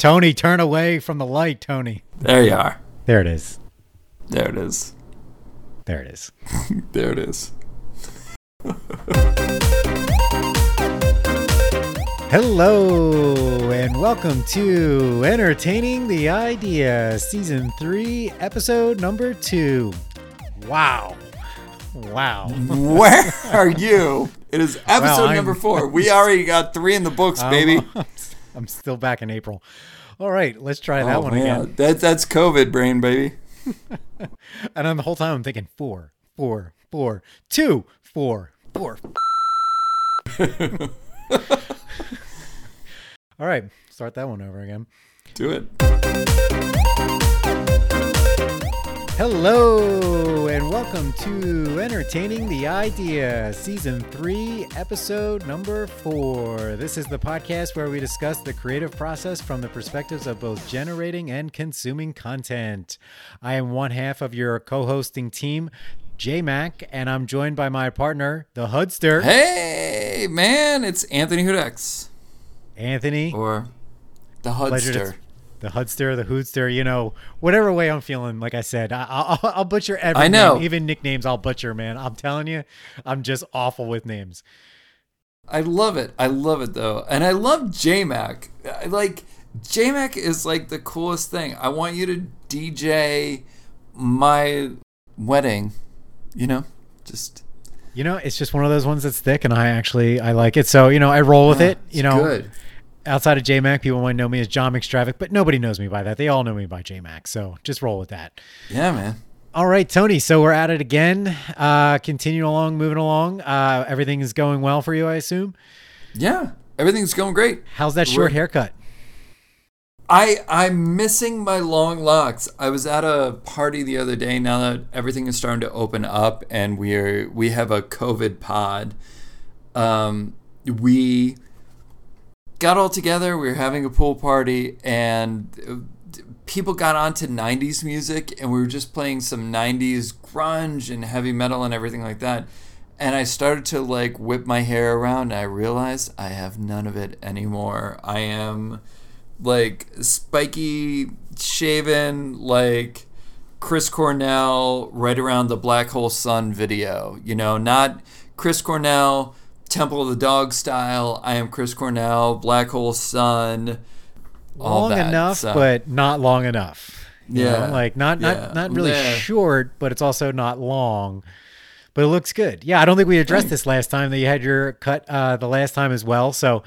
Tony, turn away from the light, Tony. There you are. There it is. There it is. There it is. There it is. Hello, and welcome to Entertaining the Idea, Season 3, Episode Number 2. Wow. Wow. Where are you? It is episode I'm- number four. We already got three in the books, baby. I'm, still back in April. All right, let's try that Oh, one man. again. That, that's COVID brain, baby. And then the whole time I'm thinking four, four, four, two, four, four. All right, start that one over again. Do it. Hello, and welcome to Entertaining the Idea, Season 3, Episode Number 4. This is the podcast where we discuss the creative process from the perspectives of both generating and consuming content. I am one half of your co hosting team, J Mac, and I'm joined by my partner, the Hudster, Hey, man. It's Anthony Hudex. Anthony. Or the Hudster. The Hudster, the Hoodster, you know, whatever way I'm feeling. Like I said, I, I'll, I'll butcher every I know. name, even nicknames. I'll butcher, man. I'm telling you, I'm just awful with names. I love it. I love it though, and I love JMac. Like JMac is like the coolest thing. I want you to DJ my wedding. You know, just You know, it's just one of those ones that's thick, and I actually I like it. So you know, I roll with it. it's You know, good. Outside of JMac, people might know me as John McStravic, but nobody knows me by that. They all know me by JMac. So just roll with that. Yeah, man. All right, Tony. So we're at it again. Uh, continuing along, moving along. Uh, everything is going well for you, I assume. Yeah, everything's going great. How's that short We're- haircut? I I'm missing my long locks. I was at a party the other day. Now that everything is starting to open up, and we're we have a COVID pod. Um, we got all together. We were having a pool party, and uh, people got onto '90s music, and we were just playing some '90s grunge and heavy metal and everything like that. And I started to like whip my hair around, and I realized I have none of it anymore. I am like spiky shaven like Chris Cornell right around the Black Hole Sun video. You know, not Chris Cornell Temple of the Dog style. I am Chris Cornell Black Hole Sun. all long that, enough, so- but not long enough. You know, Yeah, like not not yeah, not really yeah. short, but it's also not long. But it looks good. Yeah, I don't think we addressed Thanks. this last time that you had your cut uh, the last time as well. So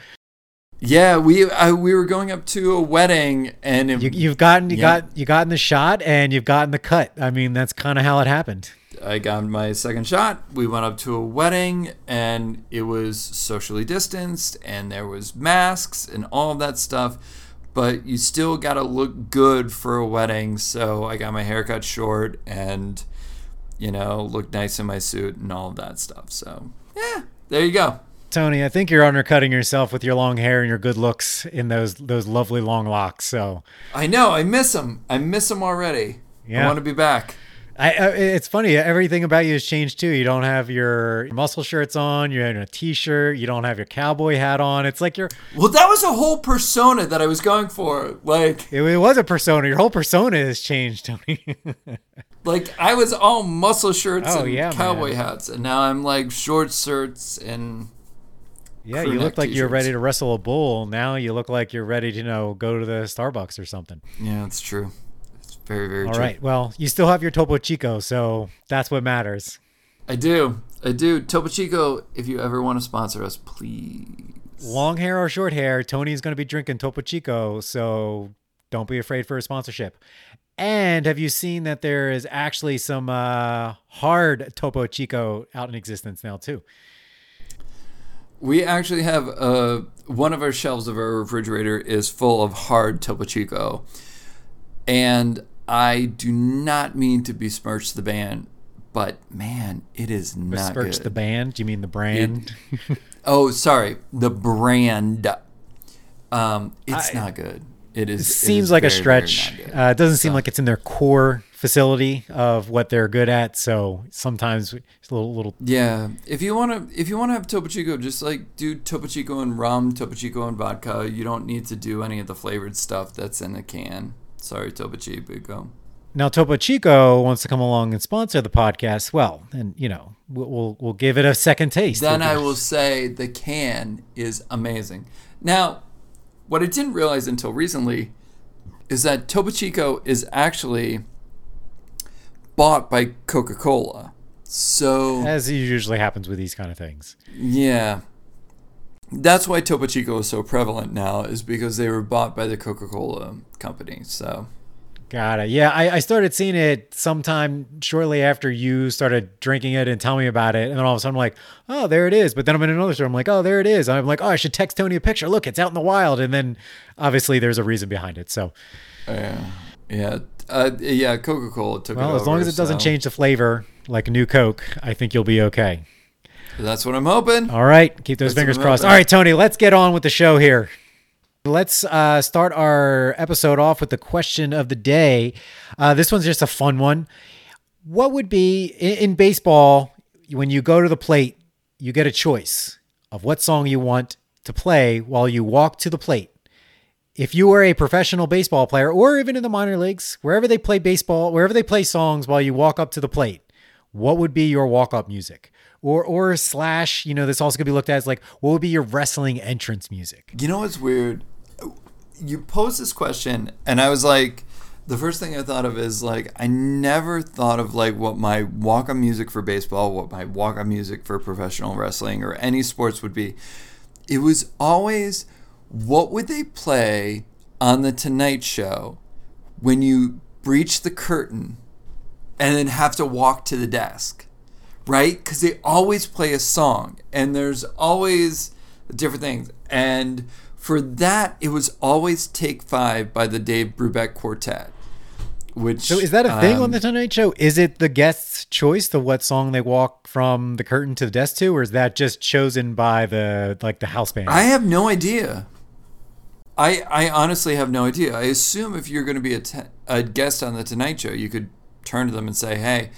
Yeah, we we were going up to a wedding and it, you, you've gotten you Yeah. got you gotten the shot and you've gotten the cut. I mean, that's kind of how it happened. I got my second shot. We went up to a wedding and it was socially distanced and there was masks and all that stuff. But you still got to look good for a wedding. So I got my hair cut short and, you know, looked nice in my suit and all of that stuff. So, yeah, there you go. Tony, I think you're undercutting yourself with your long hair and your good looks in those those lovely long locks. So I know. I miss them. I miss them already. I want to be back. I, I it's funny. Everything about you has changed too. You don't have your muscle shirts on. You're in a t-shirt. You don't have your cowboy hat on. It's like you're. Well, that was a whole persona that I was going for. Like, It, it was a persona. Your whole persona has changed, Tony. Like I was all muscle shirts Oh, and yeah, cowboy man. hats, and now I'm like short shirts and yeah, you look like you're ready to wrestle a bull. Now you look like you're ready to, you know, go to the Starbucks or something. yeah, it's true. It's very very All true. right. Well, you still have your Topo Chico, so that's what matters. I do, I do. Topo Chico, if you ever want to sponsor us, please. Long hair or short hair, Tony's going to be drinking Topo Chico, so don't be afraid for a sponsorship. And have you seen that there is actually some uh, hard Topo Chico out in existence now too? We actually have uh, one of our shelves of our refrigerator is full of hard Topo Chico, and I do not mean to besmirch the band, but man, it is not Besmirch good. the band? Do you mean the brand? Oh, sorry, the brand. Um, it's I- not good. It is. It it seems is like a very, very stretch. Uh, it doesn't seem So- like it's in their core facility of what they're good at. So sometimes it's a little little. Yeah, if you want to, if you want to have Topo Chico, just like do Topo Chico and rum, Topo Chico and vodka. You don't need to do any of the flavored stuff that's in the can. Sorry, Topo Chico. Now Topo Chico wants to come along and sponsor the podcast. Well, and you know we'll we'll, we'll give it a second taste. Then I will say the can is amazing. Now, what I didn't realize until recently is that Topo Chico is actually bought by Coca Cola. So as usually happens with these kind of things. Yeah. That's why Topo Chico is so prevalent now, is because they were bought by the Coca Cola company. So Got it. Yeah, I, I, started seeing it sometime shortly after you started drinking it and tell me about it. And then all of a sudden I'm like, oh, there it is. But then I'm in another store. I'm like, oh, there it is. I'm like, oh, I should text Tony a picture. Look, it's out in the wild. And then obviously there's a reason behind it. So, yeah. Yeah. Uh, yeah. Coca Cola took well, as long as it doesn't change the flavor like new Coke, I think you'll be okay. That's what I'm hoping. All right. Keep those That's fingers crossed. All right, Tony, let's get on with the show here. Let's uh, start our episode off with the question of the day. Uh, this one's just a fun one. What would be in, in baseball when you go to the plate? You get a choice of what song you want to play while you walk to the plate. If you were a professional baseball player, or even in the minor leagues, wherever they play baseball, wherever they play songs while you walk up to the plate, what would be your walk up music? Or, or slash, you know, this also could be looked at as like, what would be your wrestling entrance music? You know what's weird? you posed this question, and I was like, the first thing I thought of is like I never thought of like what my walk on music for baseball, what my walk on music for professional wrestling or any sports would be. It was always what would they play on the Tonight Show when you breach the curtain and then have to walk to the desk, right? Because they always play a song and there's always different things and for that, it was always Take Five by the Dave Brubeck Quartet. Which so is that a thing um, on the Tonight Show? Is it the guest's choice to what song they walk from the curtain to the desk to, or is that just chosen by the like the house band? I have no idea. I I honestly have no idea. I assume if you're going to be a, te- a guest on the Tonight Show, you could turn to them and say, "Hey,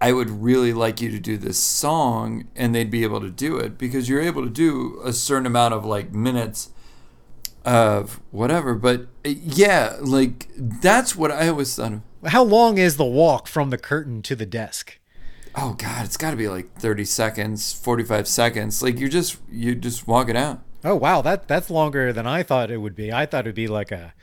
I would really like you to do this song," and they'd be able to do it because you're able to do a certain amount of like minutes of whatever. But yeah, like that's what I always thought of. How long is the walk from the curtain to the desk? Oh God, it's got to be like thirty seconds, forty-five seconds. Like you're just you just walk it out. Oh wow, that that's longer than I thought it would be. I thought it'd be like a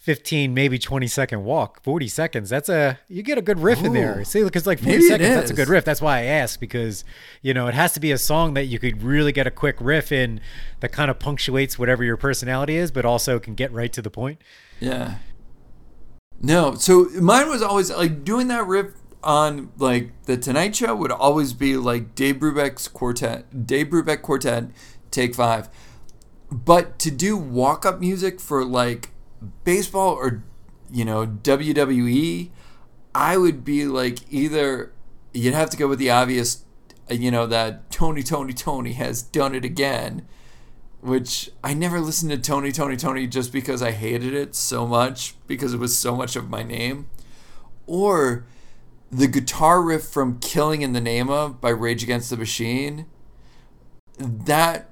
15 maybe 20 second walk 40 seconds that's a you get a good riff Ooh, in there. See because like 40 seconds that's a good riff. That's why i asked because you know it has to be a song that you could really get a quick riff in that kind of punctuates whatever your personality is but also can get right to the point. Yeah. No so mine was always like doing that riff on like the tonight show would always be like dave brubeck's quartet dave brubeck quartet take five. But to do walk up music for like baseball or you know WWE, I would be like either you'd have to go with the obvious, you know that Tony Tony Tony has done it again, which I never listened to Tony Tony Tony just because I hated it so much because it was so much of my name, or the guitar riff from Killing in the Name of by Rage Against the Machine. That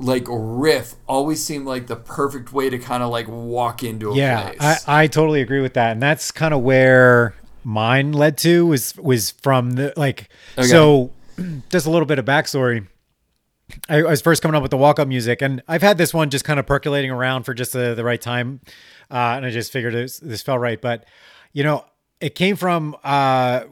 like riff always seemed like the perfect way to kind of like walk into a yeah, place. Yeah, I, I totally agree with that. And that's kind of where mine led to was was from the like okay. so just a little bit of backstory. I, I was first coming up with the walk up music, and I've had this one just kind of percolating around for just the, the right time, uh, and I just figured this, this felt right. But you know, it came from uh,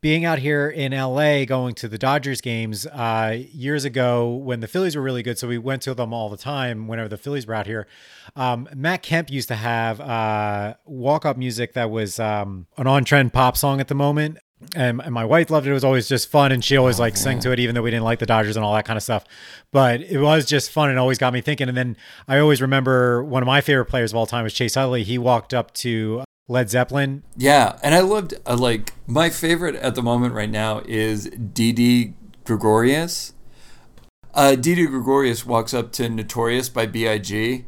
being out here in LA going to the Dodgers games uh, years ago when the Phillies were really good. So we went to them all the time whenever the Phillies were out here. Um, Matt Kemp used to have uh, walk up music that was um, an on trend pop song at the moment. And, and, my wife loved it. It was always just fun, and she always oh, like man. sang to it, even though we didn't like the Dodgers and all that kind of stuff. But it was just fun, and always got me thinking. And then I always remember one of my favorite players of all time was Chase Utley. He walked up to Led Zeppelin. Yeah, and I loved uh, like my favorite at the moment right now is Didi Gregorius. Uh, Didi Gregorius walks up to Notorious by B.I.G.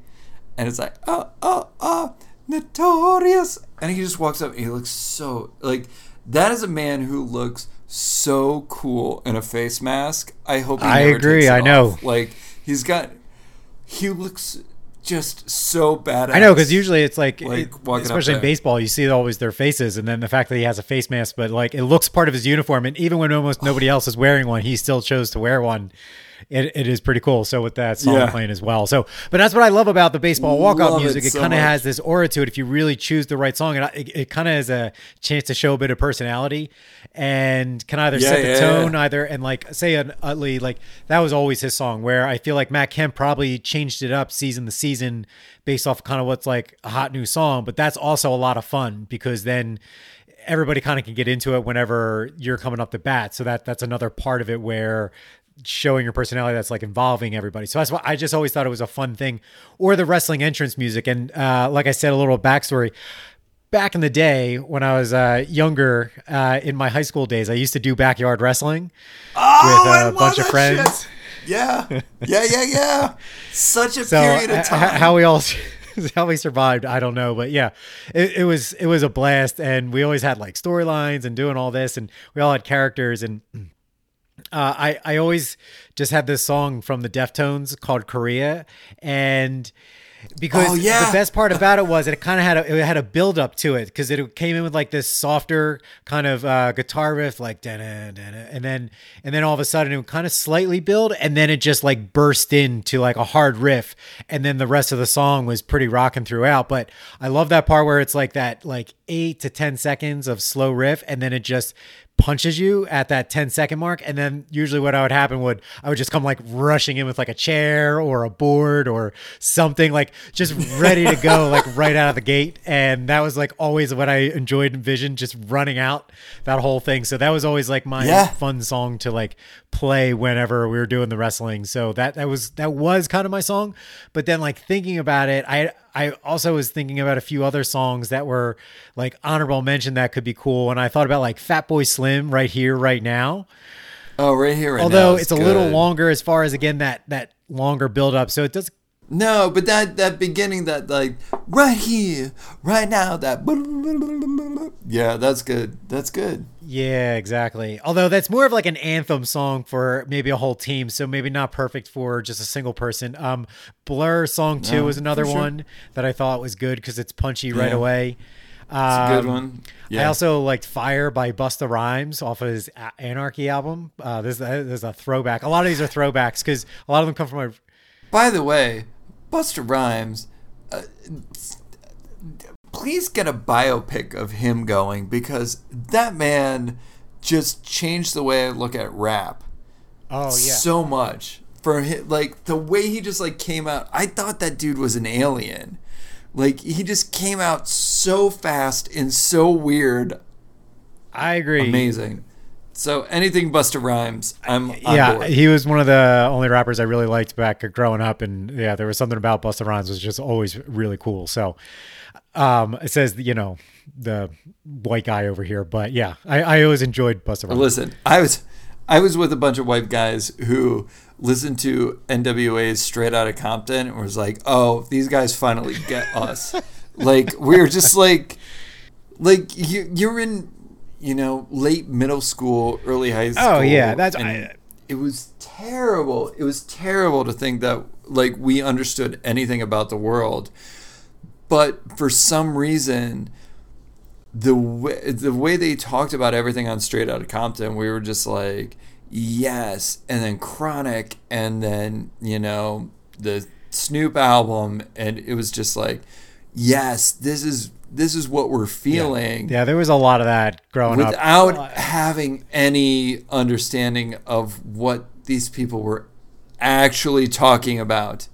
and it's like, oh, oh, oh, Notorious. and he just walks up and he looks so like that is a man who looks so cool in a face mask. I hope. He I agree, I know. off. Like he's got, he looks just so badass. I know because usually it's like, Like, it- especially in baseball, you see always their faces, and then the fact that he has a face mask, but like it looks part of his uniform, and even when almost nobody else is wearing one, he still chose to wear one. It, it is pretty cool. So with that song Yeah. playing as well. So, but that's what I love about the baseball it music. It, so kind of has this aura to it if you really choose the right song, and it, it kind of has a chance to show a bit of personality, and can either Yeah, set the yeah, tone, either and like say an Utley, like that was always his song. Where I feel like Matt Kemp probably changed it up season to season based off kind of what's like a hot new song, but that's also a lot of fun because then everybody kind of can get into it whenever you're coming up to bat. So that that's another part of it where showing your personality that's like involving everybody. So that's why I just always thought it was a fun thing. Or the wrestling entrance music. And uh, like I said, a little backstory. Back in the day when I was uh, younger, uh, in my high school days, I used to do backyard wrestling oh, with a bunch of friends. shit. Yeah, yeah, yeah, yeah. Such a so period of time. how we all how we survived i don't know but yeah it, it was it was a blast and we always had like storylines and doing all this and we all had characters and uh, I I always just had this song from the Deftones called Korea, and because Oh, yeah. the best part about it was it kind of had a, it had a build up to it because it came in with like this softer kind of uh, guitar riff like da da da and then and then all of a sudden it would kind of slightly build and then it just like burst into like a hard riff and then the rest of the song was pretty rocking throughout but I love that part where it's like that like eight to ten seconds of slow riff and then it just punches you at that 10 second mark and then usually what I would happen would I would just come like rushing in with like a chair or a board or something like just ready to go like right out of the gate and that was like always what I enjoyed and envisioned just running out that whole thing so that was always like my Yeah. fun song to like play whenever we were doing the wrestling. So that that was that was kind of my song. But then like thinking about it I I also was thinking about a few other songs that were like honorable mention that could be cool. And I thought about like Fatboy Slim right here right now. Oh, right here, right although it's a little longer as far as again that that longer build up so it does No, but that that beginning, that like right here, right now, that yeah, that's good. That's good. Yeah, exactly. Although that's more of like an anthem song for maybe a whole team, so maybe not perfect for just a single person. Um, Blur song two No, was another sure. one that I thought was good because it's punchy right Yeah. away. It's a good Um, one. I also liked Fire by Busta Rhymes off of his Anarchy album. Uh, this, this is a throwback. A lot of these are throwbacks because a lot of them come from my. By the way, Busta Rhymes, uh, please get a biopic of him going because that man just changed the way I look at rap. Oh yeah. so much for him like the way he just like came out i thought that dude was an alien like he just came out so fast and so weird I agree. amazing so anything Busta Rhymes i'm on yeah, board. he was one of the only rappers I really liked back growing up, and yeah, there was something about Busta Rhymes was just always really cool. So, um, it says you know the white guy over here, but yeah, I, I always enjoyed Busta Rhymes. listen i was i was with a bunch of white guys who listened to nwa's straight out of compton and was like oh these guys finally get us. Like we were just like like you, you're in you know late middle school early high school Oh, yeah, that's- I- it was terrible. It was terrible to think that like we understood anything about the world but for some reason the way the way they talked about everything on Straight Outta Compton, we were just like, yes, and then Chronic, and then you know the Snoop album, and it was just like, yes, this is this is what we're feeling Yeah, there was a lot of that growing up. without having any understanding of what these people were actually talking about.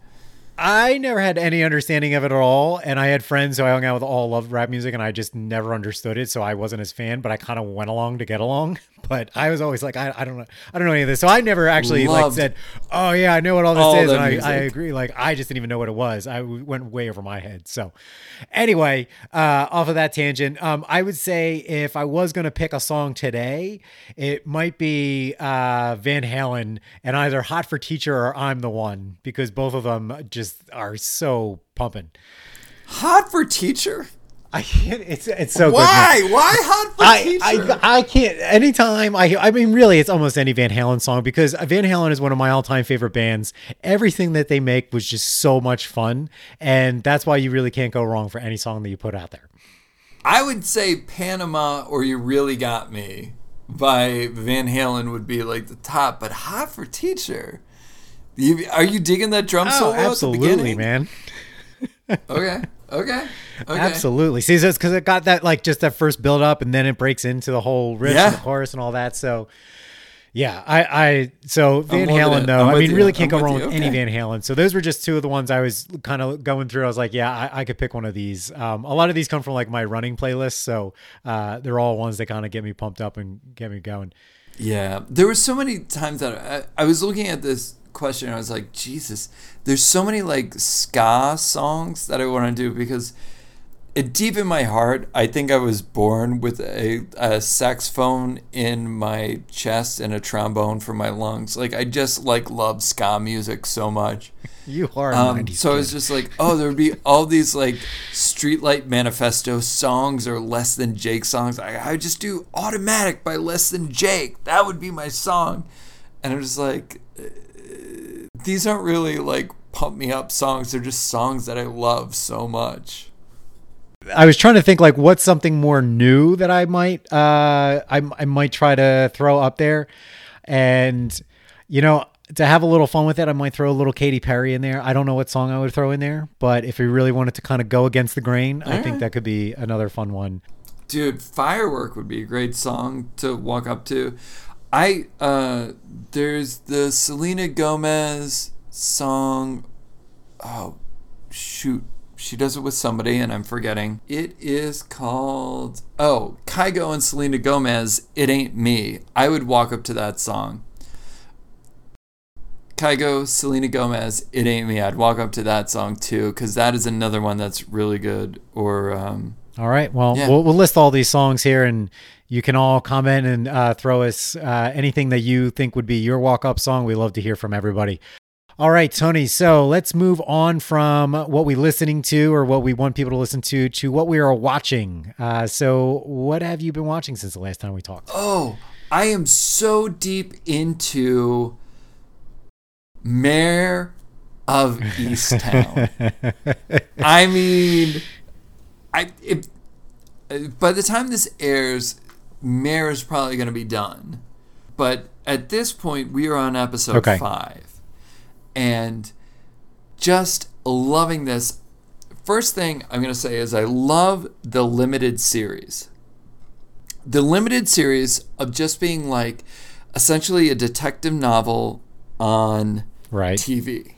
I never had any understanding of it at all, and I had friends who I hung out with all loved rap music, and I just never understood it, so I wasn't as fan. But I kind of went along to get along. But I was always like, I, I don't know, I don't know any of this, so I never actually like said, oh yeah, I know what all this all is, and I, I agree. Like I just didn't even know what it was. I went way over my head. So anyway, uh, off of that tangent, um, I would say if I was gonna pick a song today, it might be uh, Van Halen and either "Hot for Teacher" or "I'm the One" because both of them just are so pumping. Hot for teacher. I can't. It's it's so Why? good. Why? Why hot for I, teacher? I I can't. Anytime I I mean, really, it's almost any Van Halen song because Van Halen is one of my all time favorite bands. Everything that they make was just so much fun, and that's why you really can't go wrong for any song that you put out there. I would say Panama or You Really Got Me by Van Halen would be like the top, but Hot for Teacher. You, are you digging that drum Oh, solo? at the absolutely, man. Okay, okay, okay. Absolutely. See, that's because it got that like just that first build up, and then it breaks into the whole riff Yeah. and the chorus and all that. So, yeah, I, I, so Van Halen though, I mean, you. really can't I'm go wrong with any. Van Halen. So those were just two of the ones I was kind of going through. I was like, yeah, I, I could pick one of these. Um, a lot of these come from like my running playlist, so uh, they're all ones that kind of get me pumped up and get me going. Yeah, there were so many times that I, I was looking at this question and I was like, Jesus, there's so many like ska songs that I want to do because it, deep in my heart, I think I was born with a, a saxophone in my chest and a trombone for my lungs. Like I just like love ska music so much. You are Um, 90s so I was just like, oh, there would be all these like Streetlight Manifesto songs or Less Than Jake songs. I, I would just do Automatic by Less Than Jake. That would be my song. And I'm just like, these aren't really like pump me up songs. They're just songs that I love so much. I was trying to think like what's something more new that I might uh I I might try to throw up there, and you know to have a little fun with it, I might throw a little Katy Perry in there. I don't know what song I would throw in there, but if we really wanted to kind of go against the grain, I think that could be another fun one. Dude, Firework would be a great song to walk up to. I uh there's the Selena Gomez song oh shoot. She does it with somebody and I'm forgetting. It is called Oh, Kygo and Selena Gomez, It Ain't Me. I would walk up to that song. Kygo, Selena Gomez, It Ain't Me. I'd walk up to that song too, because that is another one that's really good. Or um All right, well Yeah. we'll we'll list all these songs here, and you can all comment and uh, throw us uh, anything that you think would be your walk up song. We love to hear from everybody. All right, Tony. So let's move on from what we're listening to or what we want people to listen to to what we are watching. Uh, so, what have you been watching since the last time we talked? Oh, I am so deep into Mare of Easttown. I mean, I if, uh, by the time this airs, Mare is probably going to be done. But at this point, we are on episode Okay. five, and just loving this. First thing I'm going to say is I love the limited series the limited series of just being like essentially a detective novel on Right. TV.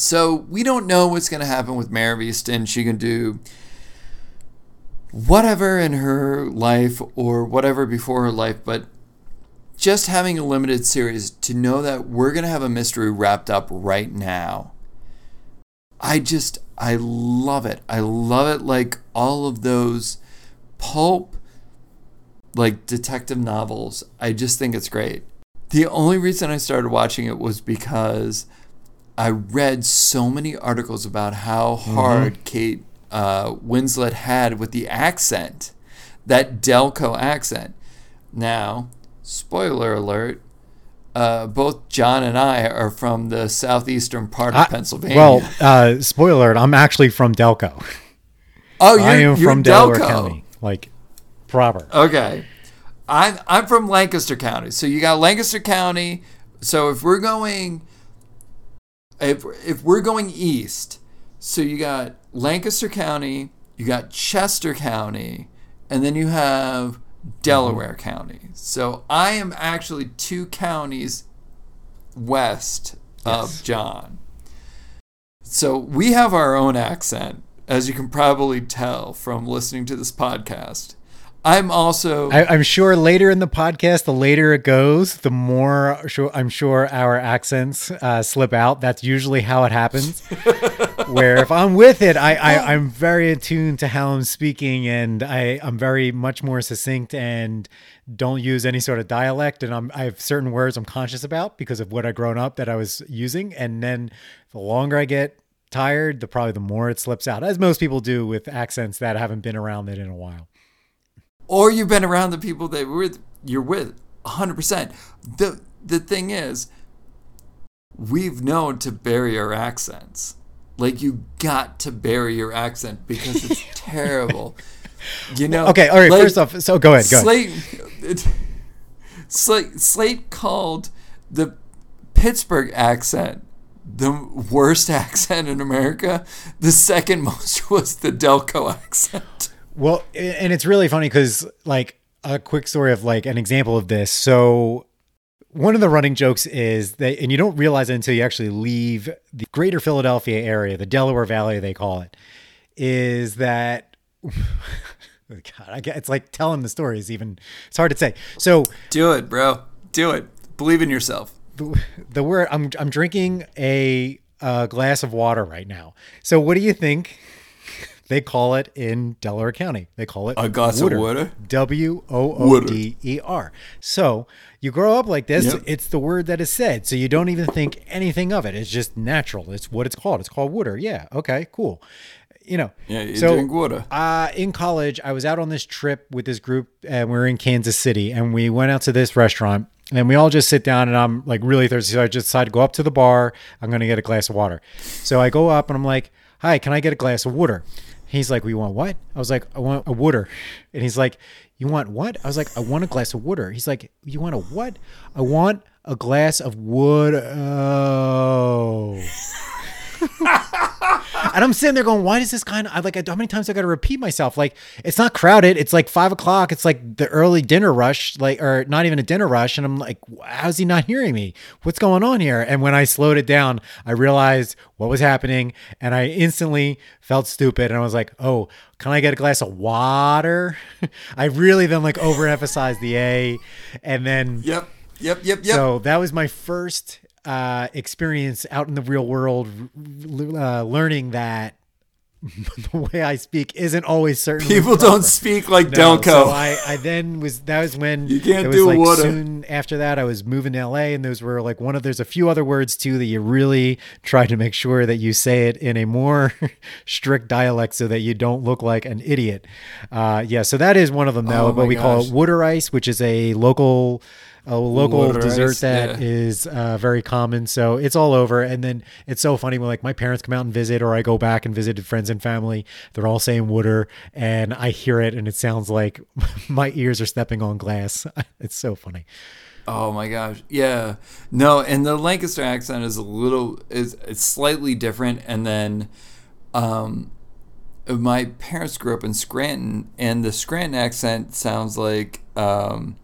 So we don't know what's going to happen with Mare Easton. She can do whatever in her life or whatever before her life, but just having a limited series to know that we're going to have a mystery wrapped up right now. I just, I love it. I love it like all of those pulp, like detective novels. I just think it's great. The only reason I started watching it was because I read so many articles about how hard Kate uh, Winslet had with the accent, that Delco accent. Now, spoiler alert, uh, both John and I are from the southeastern part of I- Pennsylvania. Well, uh, spoiler alert, I'm actually from Delco. oh, you're, I am you're from Delaware County, like proper. Okay. I'm I'm from Lancaster County. So you got Lancaster County. So if we're going if if we're going east, so you got Lancaster County, you got Chester County, and then you have Delaware mm-hmm. County. So I am actually two counties west of John. So we have our own accent, as you can probably tell from listening to this podcast. I'm also I, I'm sure later in the podcast, the later it goes, the more sure, I'm sure our accents uh, slip out. That's usually how it happens. Where if I'm with it, I, I I'm very attuned to how I'm speaking, and I I'm very much more succinct and don't use any sort of dialect. And I'm I have certain words I'm conscious about because of what I've grown up that I was using, and then the longer I get tired, the probably the more it slips out, as most people do with accents that haven't been around it in a while. Or you've been around the people that with you're with 100%. The the thing is we've known to bury our accents. Like you got to bury your accent because it's terrible. You know. Okay, all right, like, first off, so go ahead, go ahead. Slate, Slate, Slate called the Pittsburgh accent the worst accent in America. The second most was the Delco accent. Well, and it's really funny because, like, a quick story of like an example of this. So, one of the running jokes is that, and you don't realize it until you actually leave the greater Philadelphia area, the Delaware Valley, they call it, is that. God, I get, it's like telling the story is even, it's hard to say. So, do it, bro. Do it. Believe in yourself the, the word I'm I'm drinking a, a glass of water right now. So what do you think? They call it in Delaware County. They call it a glass water. of water. W O O D E R. So you grow up like this. Yep. It's the word that is said. So you don't even think anything of it. It's just natural. It's what it's called. It's called water. Yeah. Okay. Cool. You know. Yeah. You so, drink water. Uh, in college, I was out on this trip with this group, and we are in Kansas City, and we went out to this restaurant and we all just sit down and I'm like really thirsty. So I just decide to go up to the bar. I'm going to get a glass of water. So I go up and I'm like, hi, can I get a glass of water? He's like, we want what? I was like, I want a water. And he's like, you want what? I was like, I want a glass of water. He's like, you want a what? I want a glass of wood. Oh. and I'm sitting there going, why does this kind of, I like, how many times I got to repeat myself? Like, it's not crowded. It's like five o'clock. It's like the early dinner rush, like, or not even a dinner rush. And I'm like, how's he not hearing me? What's going on here? And when I slowed it down, I realized what was happening. And I instantly felt stupid. And I was like, oh, can I get a glass of water? I really then like overemphasized the A. And then, yep. Yep, yep, yep. So that was my first uh, experience out in the real world, uh, learning that the way I speak isn't always certain. People proper. don't speak like no, Delco. So I, I then was that was when you can't it was do like water. Soon after that, I was moving to LA, and those were like one of there's a few other words too that you really try to make sure that you say it in a more strict dialect so that you don't look like an idiot. Uh, yeah, so that is one of them though. Oh but we gosh. call it water ice, which is a local a local Water dessert ice, that yeah. is uh, very common. So it's all over. And then it's so funny when like my parents come out and visit, or I go back and visit friends and family. They're all saying water, and I hear it, and it sounds like my ears are stepping on glass. It's so funny. Oh my gosh. Yeah. No, and the Lancaster accent is a little is it's slightly different and then um my parents grew up in Scranton and the Scranton accent sounds like um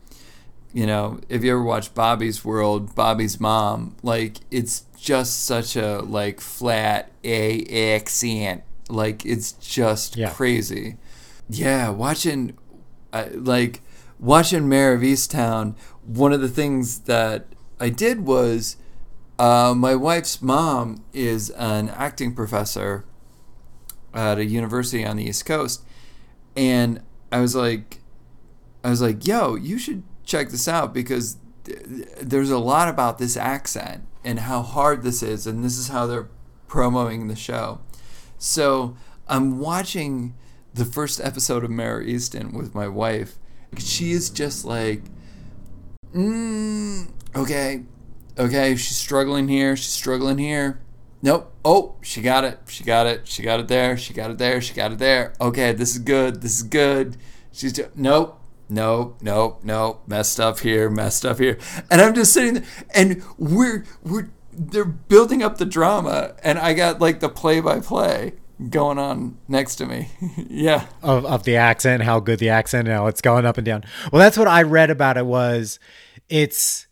you know, if you ever watch Bobby's World, Bobby's mom, like it's just such a like flat A accent. Like it's just Yeah. crazy. Yeah, watching uh, like watching Mare of Easttown, one of the things that I did was uh, my wife's mom is an acting professor at a university on the East Coast, and I was like, I was like, yo, you should check this out because th- there's a lot about this accent and how hard this is, and this is how they're promoting the show. So I'm watching the first episode of Mare Easton with my wife. She is just like, mm, okay, okay, she's struggling here, she's struggling here. Nope. Oh, she got it. She got it. She got it there. She got it there. She got it there. Okay, this is good. This is good. She's just, nope. Nope, nope, nope. Messed up here, messed up here. And I'm just sitting there and we're we're they're building up the drama and I got like the play by play going on next to me. yeah. of, of the accent, how good the accent, how it's going up and down. Well, that's what I read about it was it's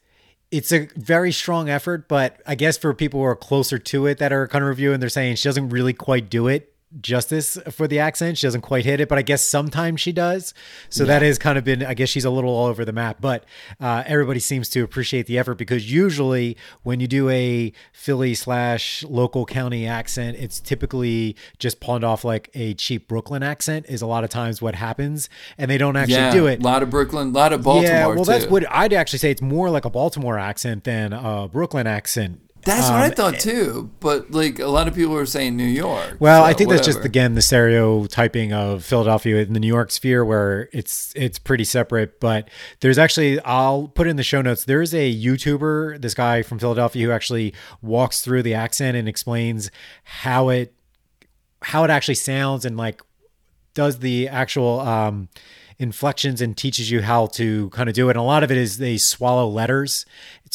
it's a very strong effort, but I guess for people who are closer to it that are kind of reviewing, they're saying she doesn't really quite do it justice for the accent. She doesn't quite hit it, but I guess sometimes she does. So that has kind of been, I guess she's a little all over the map, but uh, everybody seems to appreciate the effort because usually when you do a Philly slash local county accent, it's typically just pawned off like a cheap Brooklyn accent is a lot of times what happens and they don't actually yeah. do it. A lot of Brooklyn, a lot of Baltimore Yeah, well, that's what I'd actually say. It's more like a Baltimore accent than a Brooklyn accent. That's what I Um, thought too. But like a lot of people were saying New York. Well, so I think that's just again the stereotyping of Philadelphia in the New York sphere, where it's it's pretty separate. But there's actually, I'll put in the show notes. There's a YouTuber, this guy from Philadelphia, who actually walks through the accent and explains how it how it actually sounds and like does the actual um, inflections and teaches you how to kind of do it. And a lot of it is they swallow letters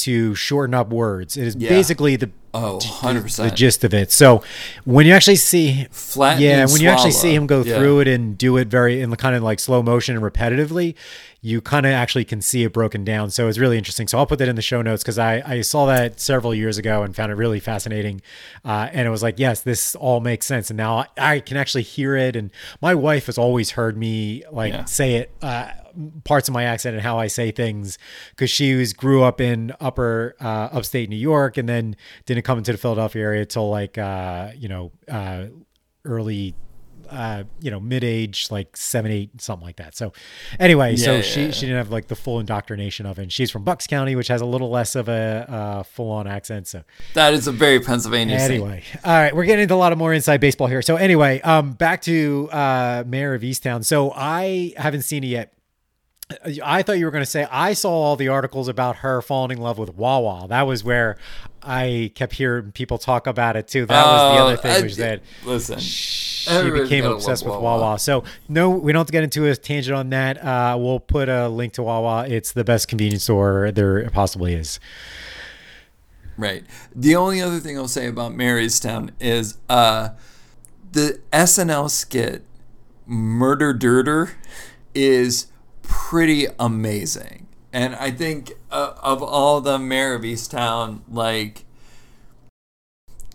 to shorten up words. It is Yeah. basically the Oh, 100%. the gist of it. So when you actually see Flatten yeah, when you actually see him go Yeah. through it and do it very in the kind of like slow motion and repetitively, you kind of actually can see it broken down. So it's really interesting. So I'll put that in the show notes because I, I saw that several years ago and found it really fascinating. Uh, and it was like, yes, this all makes sense. And now I, I can actually hear it. And my wife has always heard me like Yeah. say it. Uh, parts of my accent and how I say things because she was grew up in upper uh, upstate New York and then didn't come into the Philadelphia area till like uh, you know uh, early uh, you know mid age like seven eight something like that. So anyway, so Yeah, she yeah, she didn't have like the full indoctrination of it. And she's from Bucks County, which has a little less of a uh, full on accent. So That is a very Pennsylvania. Anyway, all right, we're getting into a lot of more inside baseball here. So anyway, um, back to uh, Mare of Easttown. So I haven't seen it yet. I thought you were going to say I saw all the articles about her falling in love with Wawa. That was where I kept hearing people talk about it too. That was the Oh, other thing, I- was that listen. she became obsessed with Wawa. Wawa. So no, we don't have to get into a tangent on that. Uh, we'll put a link to Wawa. It's the best convenience store there possibly is. Right. The only other thing I'll say about Marystown is uh, the SNL skit Murder Dirter is pretty amazing. And I think uh, of all the Mare of Easttown, like,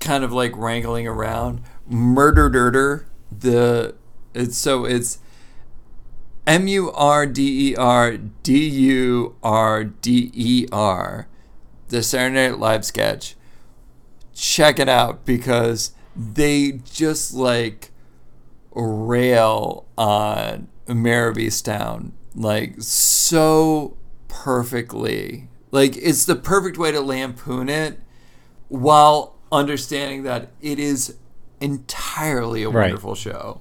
kind of like wrangling around, Murder Dirter, the, it's so it's M U R D E R D U R D E R the Saturday Night Live sketch. Check it out because they just like rail on Mare of Easttown like so perfectly. Like it's the perfect way to lampoon it while understanding that it is entirely a Right. wonderful show.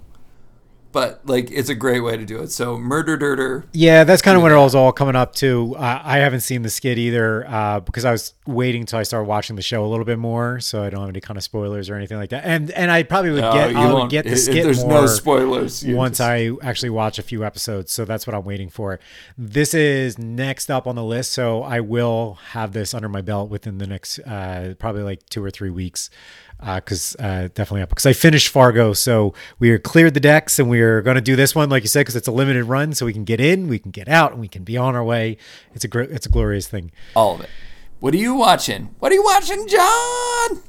But like it's a great way to do it. So Murder Dirter Yeah, that's kind of when it was all coming up too. Uh, I haven't seen the skit either uh, because I was waiting until I started watching the show a little bit more, so I don't have any kind of spoilers or anything like that. And and I probably would get I would get the skit There's no spoilers. Once just- I actually watch a few episodes. So that's what I'm waiting for. This is next up on the list, so I will have this under my belt within the next uh, probably like two or three weeks. Because uh, definitely up. Because I finished Fargo, so we are cleared the decks, and we are going to do this one, like you said, because it's a limited run, so we can get in, we can get out, and we can be on our way. It's a great, it's a glorious thing. all of it. What are you watching? What are you watching, John?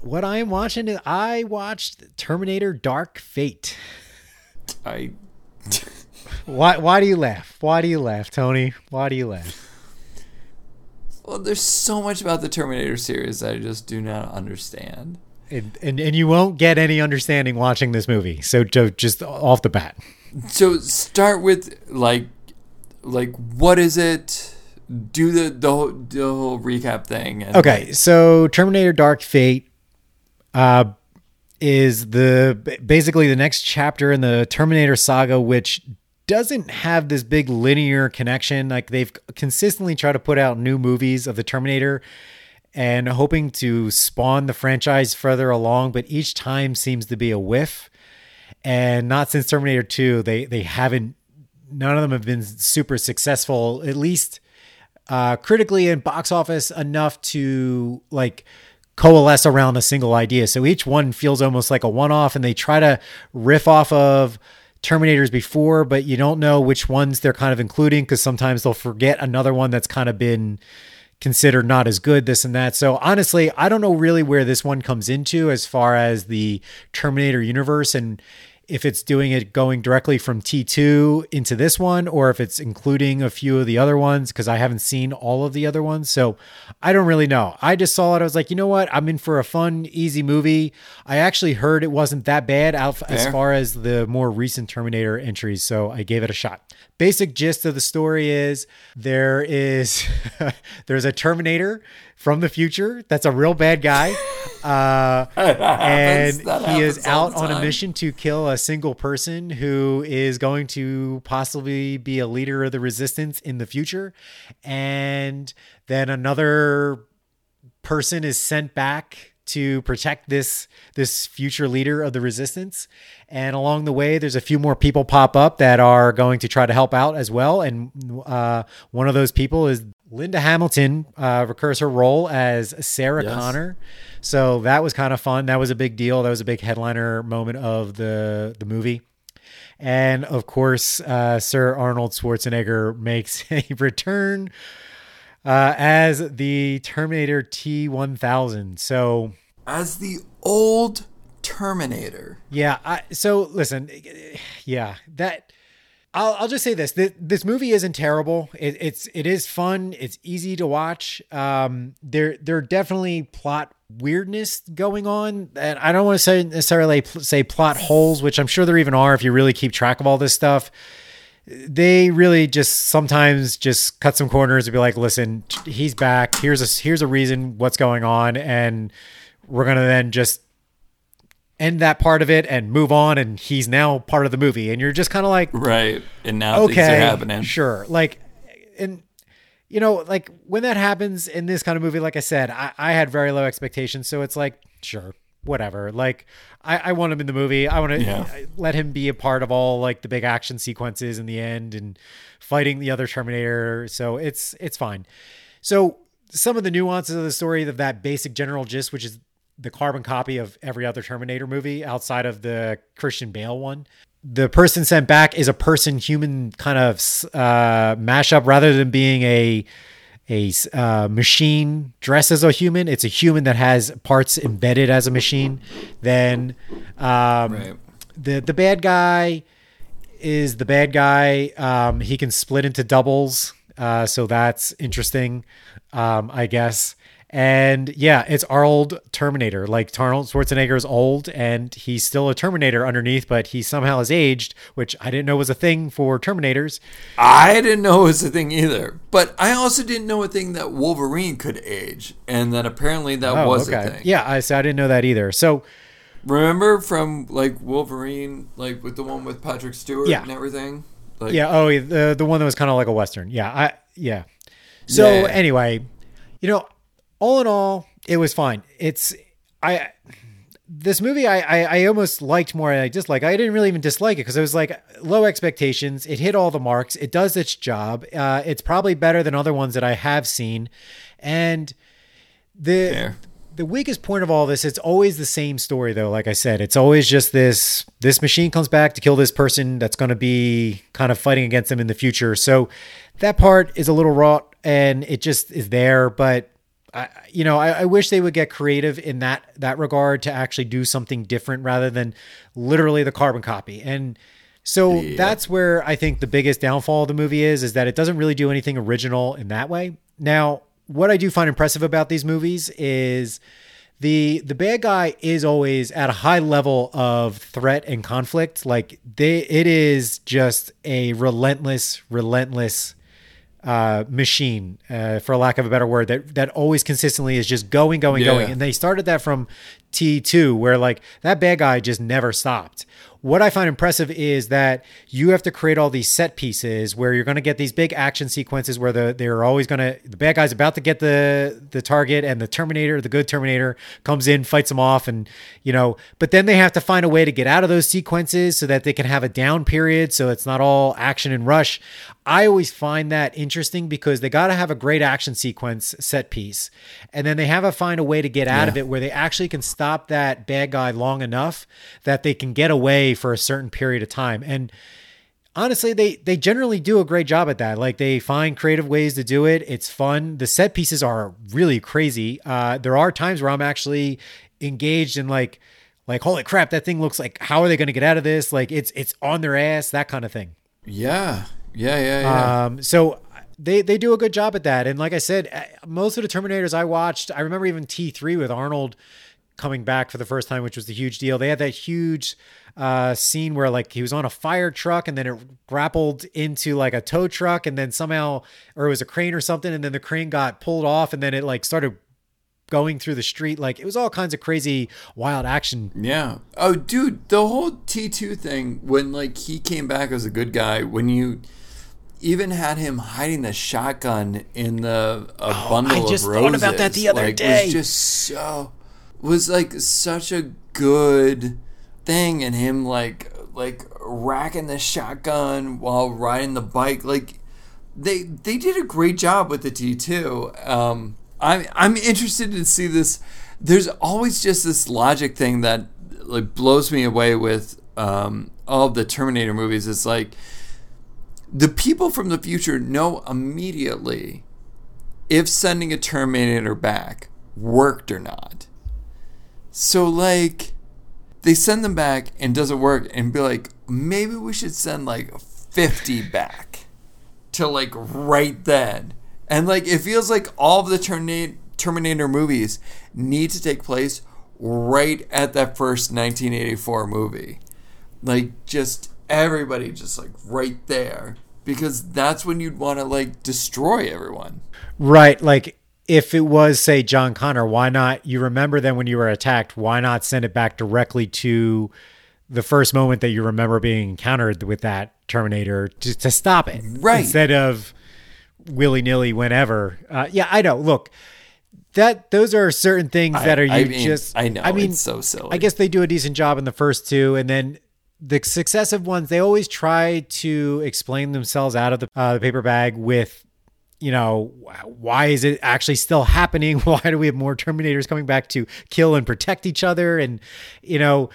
What I am watching is I watched Terminator: Dark Fate. I Why? Why do you laugh? Why do you laugh, Tony? Why do you laugh? well, there's so much about the Terminator series that I just do not understand. And, and and you won't get any understanding watching this movie. So just off the bat, So start with like, like what is it? Do the the whole, the whole recap thing. And okay. So Terminator: Dark Fate uh, is the basically the next chapter in the Terminator saga, which doesn't have this big linear connection. Like they've consistently tried to put out new movies of the Terminator. And hoping to spawn the franchise further along, but each time seems to be a whiff. And not since Terminator 2, they they haven't none of them have been super successful, at least uh, critically and box office enough to like coalesce around a single idea. So each one feels almost like a one off, and they try to riff off of Terminators before, but you don't know which ones they're kind of including because sometimes they'll forget another one that's kind of been considered not as good, this and that. So honestly, I don't know really where this one comes into as far as the Terminator universe and if it's doing it going directly from T2 into this one or if it's including a few of the other ones because I haven't seen all of the other ones. So I don't really know. I just saw it. I was like, you know what? I'm in for a fun, easy movie. I actually heard it wasn't that bad out as far as the more recent Terminator entries. So I gave it a shot. Basic gist of the story is there is there's a Terminator from the future that's a real bad guy. Uh, and he is out on a mission to kill a single person who is going to possibly be a leader of the resistance in the future. And then another person is sent back to protect this this future leader of the resistance and along the way there's a few more people pop up that are going to try to help out as well and uh, one of those people is linda hamilton uh, recurs her role as sarah Yes. connor so that was kind of fun that was a big deal that was a big headliner moment of the the movie and of course uh, sir arnold schwarzenegger makes a return uh, as the Terminator T1000. So, As the old Terminator. yeah, I, so listen, yeah, that I'll, I'll just say this, this this movie isn't terrible. It, it's it is fun. It's easy to watch. Um, there there are definitely plot weirdness going on, and I don't want to say necessarily say plot holes, which I'm sure there even are if you really keep track of all this stuff. They really just sometimes just cut some corners and be like, "Listen, he's back. Here's a here's a reason what's going on, and we're gonna then just end that part of it and move on and he's now part of the movie and you're just kind of like Right. And now things are okay happening. sure like and you know like when that happens in this kind of movie like i said i, I had very low expectations so it's like sure whatever like i, I want him in the movie i want to Yeah. let him be a part of all like the big action sequences in the end and fighting the other terminator so it's it's fine so some of the nuances of the story of that basic general gist, which is the carbon copy of every other Terminator movie outside of the Christian Bale one. The person sent back is a person human kind of uh, mashup rather than being a a uh, machine dressed as a human. It's a human that has parts embedded as a machine. Then um, Right. the the bad guy is the bad guy. Um, he can split into doubles, uh, so that's interesting, um, I guess. And yeah, it's our old Terminator. Like Arnold Schwarzenegger is old, and he's still a Terminator underneath, but he somehow has aged, which I didn't know was a thing for Terminators. I didn't know it was a thing either. But I also didn't know a thing that Wolverine could age. And that apparently that Oh, was okay. a thing. Yeah, I, so I didn't know that either. So Remember from like Wolverine, like with the one with Patrick Stewart Yeah. and everything? Like, yeah, oh, the the one that was kind of like a western. Yeah, I yeah. So Yeah. anyway, you know, all in all, it was fine. It's I this movie I I, I almost liked more. than I dislike. I didn't really even dislike it because it was like low expectations. It hit all the marks. It does its job. Uh, it's probably better than other ones that I have seen, and the Fair. the weakest point of all this it's always the same story though like i said it's always just this this machine comes back to kill this person that's going to be kind of fighting against them in the future so that part is a little wrought and it just is there but I, you know, I, I wish they would get creative in that that regard to actually do something different rather than literally the carbon copy. And so that's where I think the biggest downfall of the movie is, is that it doesn't really do anything original in that way. Now, what I do find impressive about these movies is the the bad guy is always at a high level of threat and conflict. Like they, it is just a relentless, relentless uh, machine, uh, for lack of a better word, that that always consistently is just going, going, Yeah. going. And they started that from T two, where like that bad guy just never stopped. What I find impressive is that you have to create all these set pieces where you're going to get these big action sequences where the they're always going to the bad guy's about to get the the target and the Terminator, the good Terminator, comes in, fights him off, and you know. But then they have to find a way to get out of those sequences so that they can have a down period, so it's not all action and rush. I always find that interesting because they got to have a great action sequence set piece, and then they have to find a way to get out of it where they actually can stop that bad guy long enough that they can get away for a certain period of time. And honestly, they they generally do a great job at that. Like they find creative ways to do it. It's fun. The set pieces are really crazy. Uh, there are times where I'm actually engaged in like like holy crap, that thing looks like how are they going to get out of this? Like it's it's on their ass, that kind of thing. Yeah. Yeah. Yeah. Yeah. Um, so they they do a good job at that. And like I said, uh, most of the Terminators I watched, I remember even T three with Arnold coming back for the first time, which was the huge deal. They had that huge uh, scene where like he was on a fire truck and then it grappled into like a tow truck and then somehow or it was a crane or something and then the crane got pulled off and then it like started going through the street. Like it was all kinds of crazy, wild action. Yeah. Oh, dude, the whole T2 thing, when like he came back as a good guy, when you even had him hiding the shotgun in the a Oh, bundle I just of thought roses. about that the other like, day. Was just so was like such a good thing, and him like like racking the shotgun while riding the bike. Like they they did a great job with the T two. Um, I'm I'm interested to see this. There's always just this logic thing that like blows me away with um, all of the Terminator movies. It's like the people from the future know immediately if sending a Terminator back worked or not. So like they send them back and doesn't work and be like maybe we should send like 50 back to like right then. And like it feels like all of the Terminator Terminator movies need to take place right at that first 1984 movie. Like just everybody just like right there because that's when you'd want to like destroy everyone. Right. Like if it was, say, John Connor, why not? You remember then when you were attacked, why not send it back directly to the first moment that you remember being encountered with that Terminator to, to stop it? Right. Instead of willy nilly whenever. Uh, yeah, I know. Look, that those are certain things that are you I mean, just. I know I mean, so silly. I guess they do a decent job in the first two, and then the successive ones they always try to explain themselves out of the, uh, the paper bag with you know why is it actually still happening why do we have more terminators coming back to kill and protect each other and you know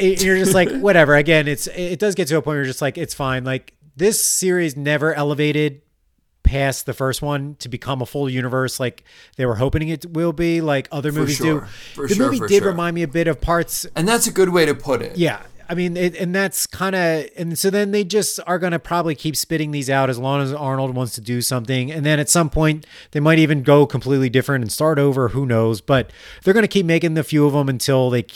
you're just like whatever again it's it does get to a point where you're just like it's fine like this series never elevated past the first one to become a full universe like they were hoping it will be like other movies sure. do For the sure, movie for did sure. remind me a bit of parts and that's a good way to put it. yeah. I mean, it, and that's kind of, and so then they just are going to probably keep spitting these out as long as Arnold wants to do something. And then at some point, they might even go completely different and start over. Who knows? But they're going to keep making the few of them until they,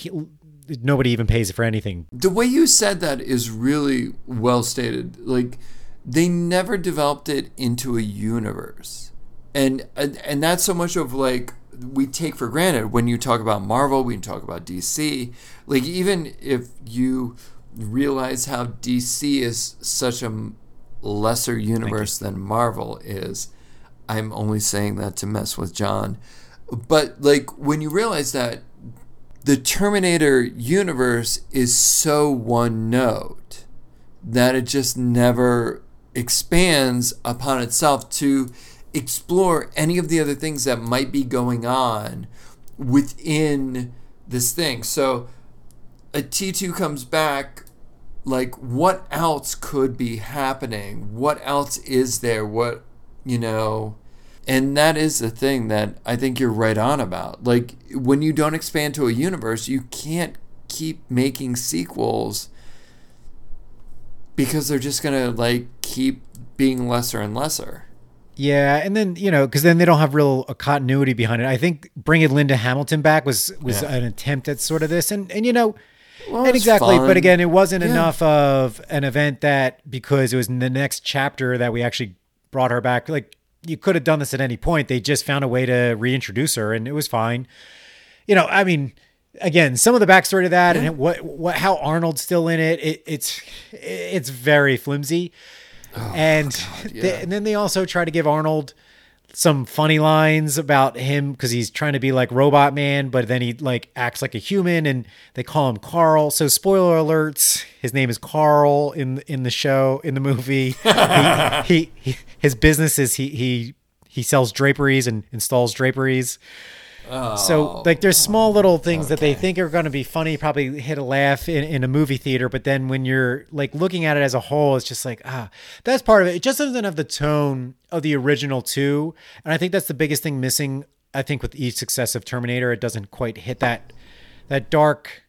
nobody even pays for anything. The way you said that is really well stated. Like they never developed it into a universe. And, and that's so much of like we take for granted when you talk about Marvel, we talk about DC. Like even if you realize how DC is such a lesser universe than Marvel is, I'm only saying that to mess with John. But like when you realize that the Terminator universe is so one note that it just never expands upon itself to explore any of the other things that might be going on within this thing. So a T2 comes back like what else could be happening? What else is there? What, you know, and that is the thing that I think you're right on about. Like when you don't expand to a universe, you can't keep making sequels because they're just going to like keep being lesser and lesser. Yeah, and then you know, because then they don't have real uh, continuity behind it. I think bringing Linda Hamilton back was was Yeah. an attempt at sort of this, and and you know, Well, and exactly. fun. But again, it wasn't Yeah. enough of an event that because it was in the next chapter that we actually brought her back. Like you could have done this at any point. They just found a way to reintroduce her, and it was fine. You know, I mean, again, some of the backstory to that and what what how Arnold's still in it. it it's it's very flimsy. Oh, and, they- Oh, yeah. and then they also try to give Arnold some funny lines about him because he's trying to be like Robot Man, but then he like acts like a human, and they call him Carl. So spoiler alerts: his name is Carl in in the show in the movie. he, he, he his business is he he he sells draperies and installs draperies. So like there's small little things that they think are going to be funny, probably hit a laugh in, in a movie theater, but then when you're like looking at it as a whole, it's just like ah, that's part of it. It just doesn't have the tone of the original two, and I think that's the biggest thing missing. I think with each successive Terminator, it doesn't quite hit that that dark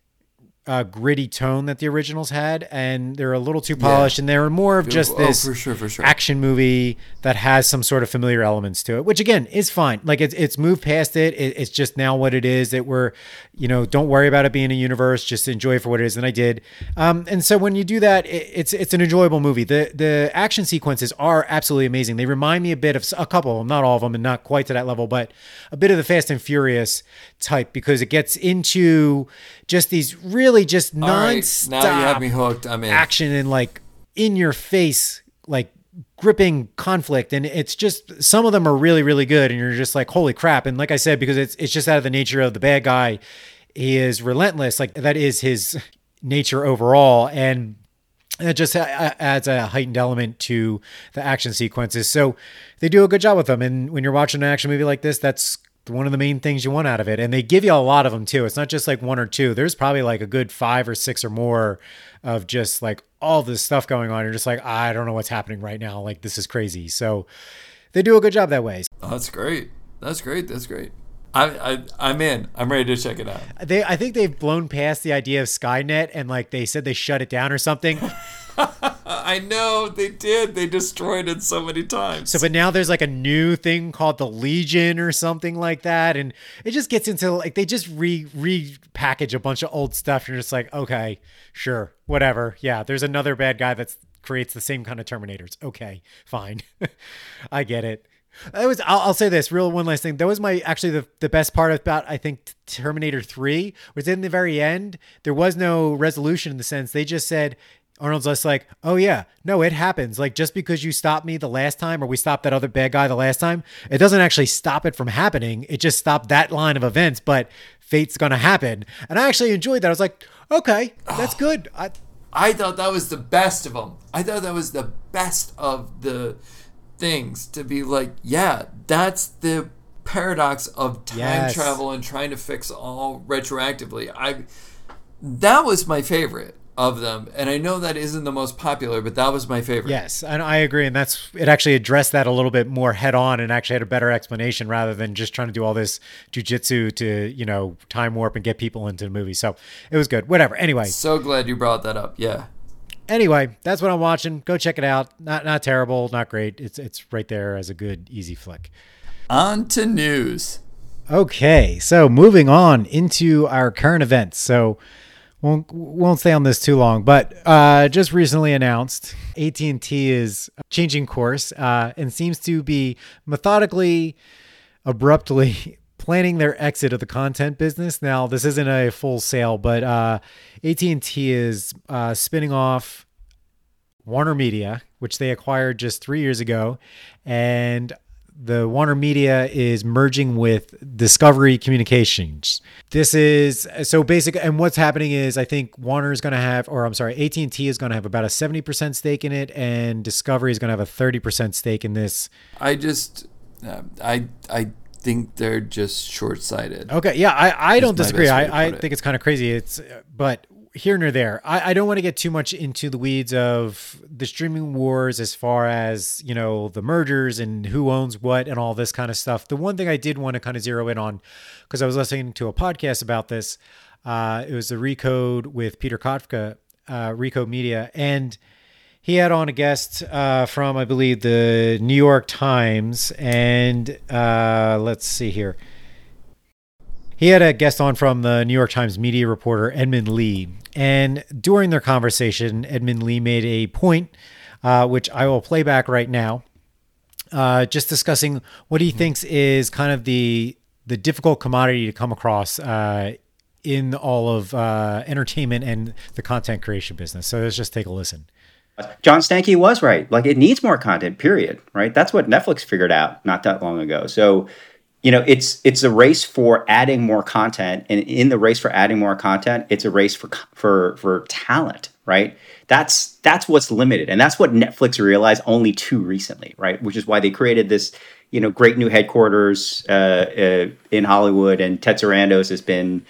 uh, gritty tone that the originals had, and they're a little too polished, and they're more of just oh, this for sure, for sure. action movie that has some sort of familiar elements to it, which again is fine. Like it's it's moved past it. it it's just now what it is. That we're, you know, don't worry about it being a universe. Just enjoy it for what it is, and I did. Um, and so when you do that, it, it's it's an enjoyable movie. The the action sequences are absolutely amazing. They remind me a bit of a couple of them, not all of them, and not quite to that level, but a bit of the Fast and Furious type because it gets into just these really just All right, non-stop now you have me hooked. I'm in. action and like in your face like gripping conflict and it's just some of them are really really good and you're just like holy crap and like i said because it's it's just out of the nature of the bad guy he is relentless like that is his nature overall and it just uh, uh, adds a heightened element to the action sequences so they do a good job with them and when you're watching an action movie like this that's one of the main things you want out of it and they give you a lot of them too it's not just like one or two there's probably like a good five or six or more of just like all this stuff going on you're just like i don't know what's happening right now like this is crazy so they do a good job that way Oh, that's great. That's great. That's great. I, I I'm in. I'm ready to check it out. they i think they've blown past the idea of skynet and like they said they shut it down or something I know they did. They destroyed it so many times. So, but now there's like a new thing called the Legion or something like that, and it just gets into like they just re repackage a bunch of old stuff. You're just like, okay, sure, whatever. Yeah, there's another bad guy that creates the same kind of Terminators. Okay, fine, I get it. That was. I'll, I'll say this. Real one last thing. That was my actually the the best part about I think Terminator Three was in the very end. There was no resolution in the sense they just said. Arnold's just like, oh yeah, no, it happens. Like just because you stopped me the last time, or we stopped that other bad guy the last time, it doesn't actually stop it from happening. It just stopped that line of events. But fate's gonna happen, and I actually enjoyed that. I was like, okay, that's oh. good. I, I thought that was the best of them. I thought that was the best of the things to be like, yeah, that's the paradox of time Yes. travel and trying to fix all retroactively. I that was my favorite of them, and I know that isn't the most popular, but that was my favorite. yes, and I agree, and that's it. Actually addressed that a little bit more head on, and actually had a better explanation rather than just trying to do all this jujitsu to you know time warp and get people into the movie. So it was good. Whatever. Anyway, So glad you brought that up. Yeah. anyway, that's what I'm watching. Go check it out. Not not terrible, not great. It's it's right there as a good easy flick. On to news. Okay, so moving on into our current events. So won't won't stay on this too long, but uh, just recently announced AT and T is changing course uh, and seems to be methodically, abruptly planning their exit of the content business. Now, this isn't a full sale, but uh, AT and T is uh, spinning off Warner Media, which they acquired just three years ago, and the Warner Media is merging with Discovery Communications. This is so basic, and what's happening is I think Warner is going to have, or I'm sorry, AT and T is going to have about a 70% stake in it, and Discovery is going to have a 30% stake in this. I just, uh, I, I think they're just short-sighted. Okay, yeah, I, I don't disagree. best way to I, I it. think it's kind of crazy. It's but here nor there. I, I don't want to get too much into the weeds of the streaming wars as far as you know the mergers and who owns what and all this kind of stuff. The one thing I did want to kind of zero in on because I was listening to a podcast about this. Uh, it was the Recode with Peter Kafka, uh, Recode Media, and he had on a guest uh, from I believe the New York Times, and uh, let's see here. He had a guest on from the New York Times media reporter Edmund Lee, and during their conversation, Edmund Lee made a point, uh, which I will play back right now, uh, just discussing what he thinks is kind of the the difficult commodity to come across uh, in all of uh, entertainment and the content creation business. So let's just take a listen. John Stankey was right. Like it needs more content, period. Right? That's what Netflix figured out not that long ago. So, you know, it's it's a race for adding more content, and in the race for adding more content, it's a race for for for talent. Right? That's that's what's limited, and that's what Netflix realized only too recently. Right? Which is why they created this, you know, great new headquarters uh, uh, in Hollywood, and Ted Sarandos has been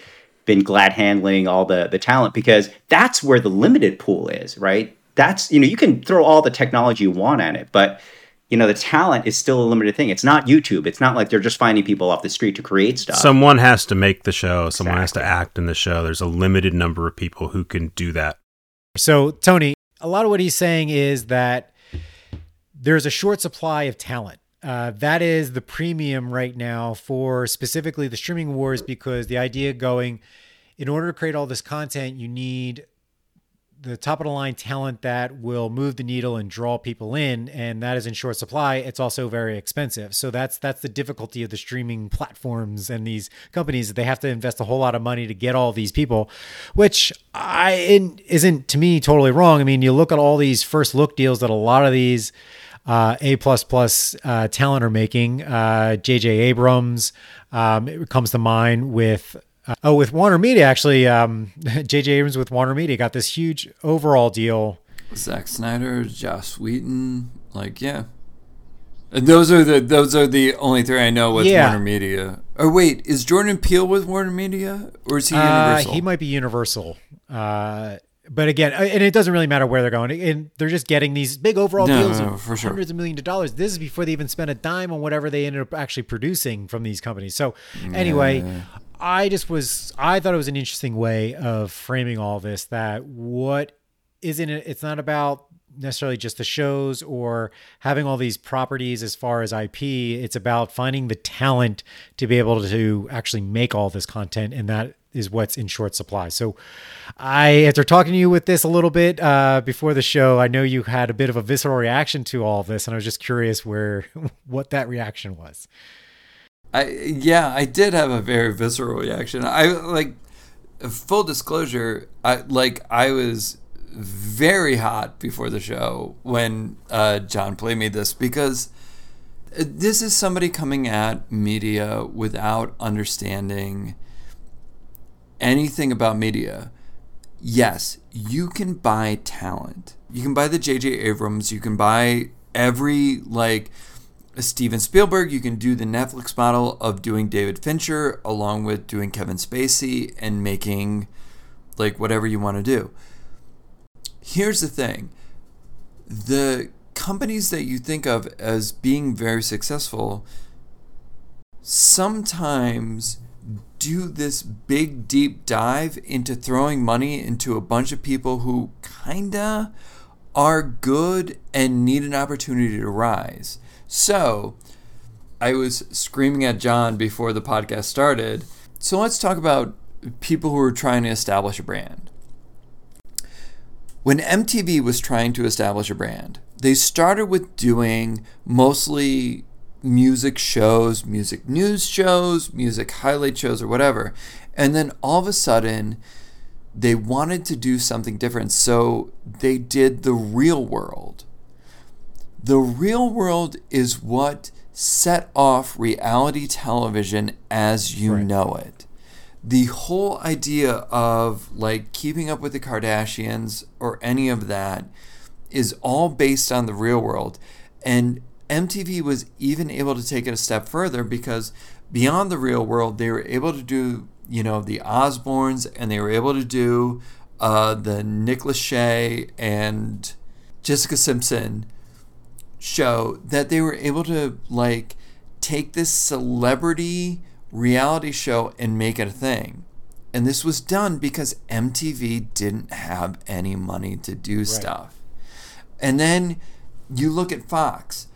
been glad handling all the the talent because that's where the limited pool is. Right? that's you know you can throw all the technology you want at it but you know the talent is still a limited thing. It's not YouTube. It's not like they're just finding people off the street to create stuff. Someone has to make the show. Someone has to act in the show. There's a limited number of people who can do that. So, Tony, a lot of what he's saying is that there's a short supply of talent. Uh, that is the premium right now for specifically the streaming wars because the idea going, in order to create all this content, you need the top of the line talent that will move the needle and draw people in and that is in short supply it's also very expensive so that's that's the difficulty of the streaming platforms and these companies that they have to invest a whole lot of money to get all these people which i isn't to me totally wrong i mean you look at all these first look deals that a lot of these uh, A plus plus uh, talent are making. Uh, J.J. Abrams um, it comes to mind with uh, oh, with Warner Media, actually, um, J.J. Abrams with Warner Media got this huge overall deal. Zack Snyder, Joss Whedon, like yeah, and those are the those are the only three I know with yeah. Warner Media. Or wait, is Jordan Peele with Warner Media, or is he uh, Universal? Uh, he might be Universal. Uh, but again, uh, and it doesn't really matter where they're going. And they're just getting these big overall no, deals no, of for sure. hundreds of millions of dollars. This is before they even spent a dime on whatever they ended up actually producing from these companies. So, anyway, yeah. I just was I thought it was an interesting way of framing all this that what isn't it it's not about necessarily just the shows or having all these properties as far as IP it's about finding the talent to be able to actually make all this content and that is what's in short supply. So I after talking to you with this a little bit uh, before the show, I know you had a bit of a visceral reaction to all this and I was just curious where what that reaction was. I yeah, I did have a very visceral reaction. I like full disclosure, I like I was very hot before the show when uh, John played me this because this is somebody coming at media without understanding anything about media. Yes, you can buy talent. You can buy the J.J. Abrams. You can buy every like Steven Spielberg, you can do the Netflix model of doing David Fincher along with doing Kevin Spacey and making like whatever you want to do. Here's the thing the companies that you think of as being very successful sometimes do this big deep dive into throwing money into a bunch of people who kinda are good and need an opportunity to rise. So, I was screaming at John before the podcast started. So, let's talk about people who are trying to establish a brand. When MTV was trying to establish a brand, they started with doing mostly music shows, music news shows, music highlight shows, or whatever. And then all of a sudden, they wanted to do something different. So they did the real world. The real world is what set off reality television as you right. know it. The whole idea of like keeping up with the Kardashians or any of that is all based on the real world. And MTV was even able to take it a step further because beyond the real world, they were able to do, you know, the Osbournes and they were able to do uh, the Nick Lachey and Jessica Simpson show that they were able to like take this celebrity reality show and make it a thing. And this was done because MTV didn't have any money to do right. stuff. And then you look at Fox.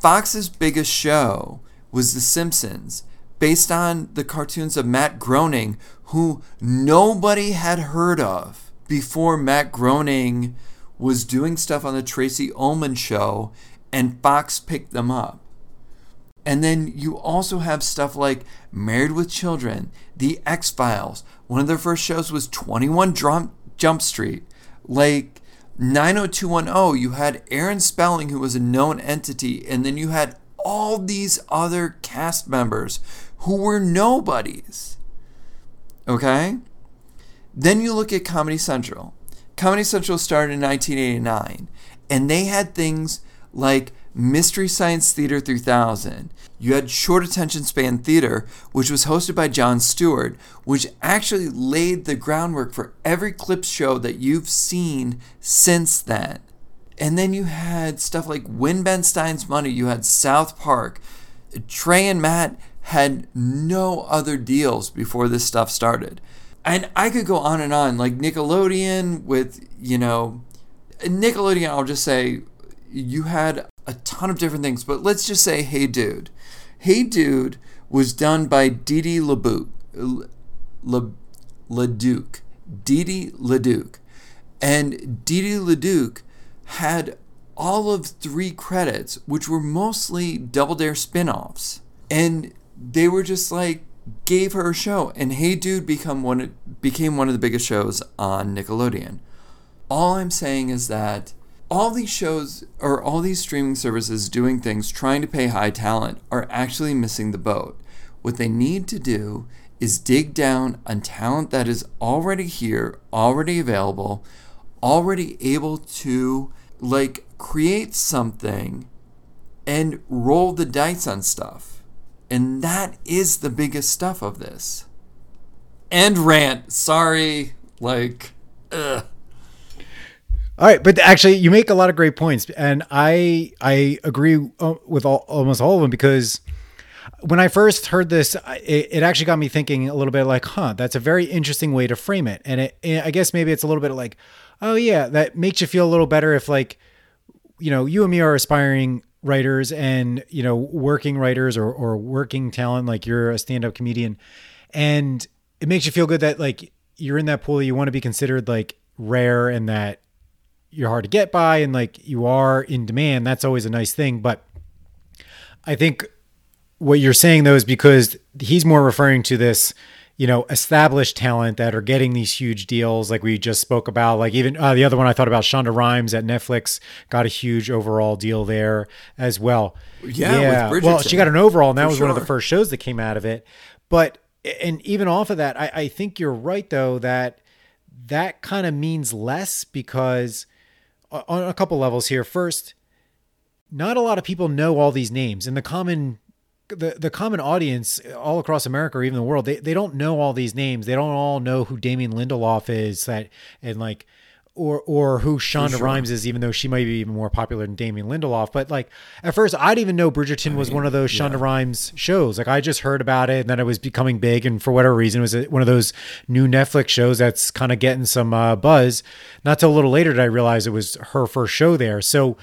Fox's biggest show was The Simpsons, based on the cartoons of Matt Groening, who nobody had heard of before Matt Groening was doing stuff on the Tracey Ullman show and Fox picked them up. And then you also have stuff like Married with Children, The X Files. One of their first shows was 21 Drum, Jump Street. Like 90210, you had Aaron Spelling, who was a known entity, and then you had all these other cast members who were nobodies. Okay? Then you look at Comedy Central. Comedy Central started in 1989, and they had things like Mystery Science Theater 3000. You had Short Attention Span Theater, which was hosted by Jon Stewart, which actually laid the groundwork for every clip show that you've seen since then. And then you had stuff like Win Ben Stein's Money, you had South Park. Trey and Matt had no other deals before this stuff started. And I could go on and on, like Nickelodeon with, you know, Nickelodeon, I'll just say you had a ton of different things, but let's just say Hey Dude. Hey Dude was done by Didi LeBouk, Le, LeDuc. Didi LeDuc. And Didi LeDuc had all of three credits, which were mostly Double Dare spin offs. And they were just like, gave her a show. And Hey Dude become one, became one of the biggest shows on Nickelodeon. All I'm saying is that all these shows or all these streaming services doing things trying to pay high talent are actually missing the boat. What they need to do is dig down on talent that is already here, already available, already able to like create something and roll the dice on stuff. And that is the biggest stuff of this. And rant. Sorry. Like, ugh. All right, but actually, you make a lot of great points, and I I agree uh, with all, almost all of them because when I first heard this, it, it, actually got me thinking a little bit like, huh, that's a very interesting way to frame it, and it, I guess maybe it's a little bit like, oh yeah, that makes you feel a little better if like, you know, you and me are aspiring writers and you know working writers or or working talent, like you're a stand up comedian, and it makes you feel good that like you're in that pool, you want to be considered like rare and that you're hard to get by and like you are in demand, that's always a nice thing. But I think what you're saying though is because he's more referring to this, you know, established talent that are getting these huge deals, like we just spoke about. Like even uh, the other one I thought about, Shonda Rhimes at Netflix got a huge overall deal there as well. Yeah, yeah. well, she got an overall, and that was sure. one of the first shows that came out of it. But and even off of that, I, I think you're right though that that kind of means less because on a couple levels here. First, not a lot of people know all these names, and the common the the common audience all across America or even the world, they, they don't know all these names. They don't all know who Damien Lindelof is that and like or or who Shonda sure. Rhimes is, even though she might be even more popular than Damien Lindelof. But like at first, I didn't even know Bridgerton I mean, was one of those Shonda yeah. Rhimes shows. Like I just heard about it, and then it was becoming big, and for whatever reason, it was one of those new Netflix shows that's kind of getting some uh, buzz. Not till a little later did I realize it was her first show there. So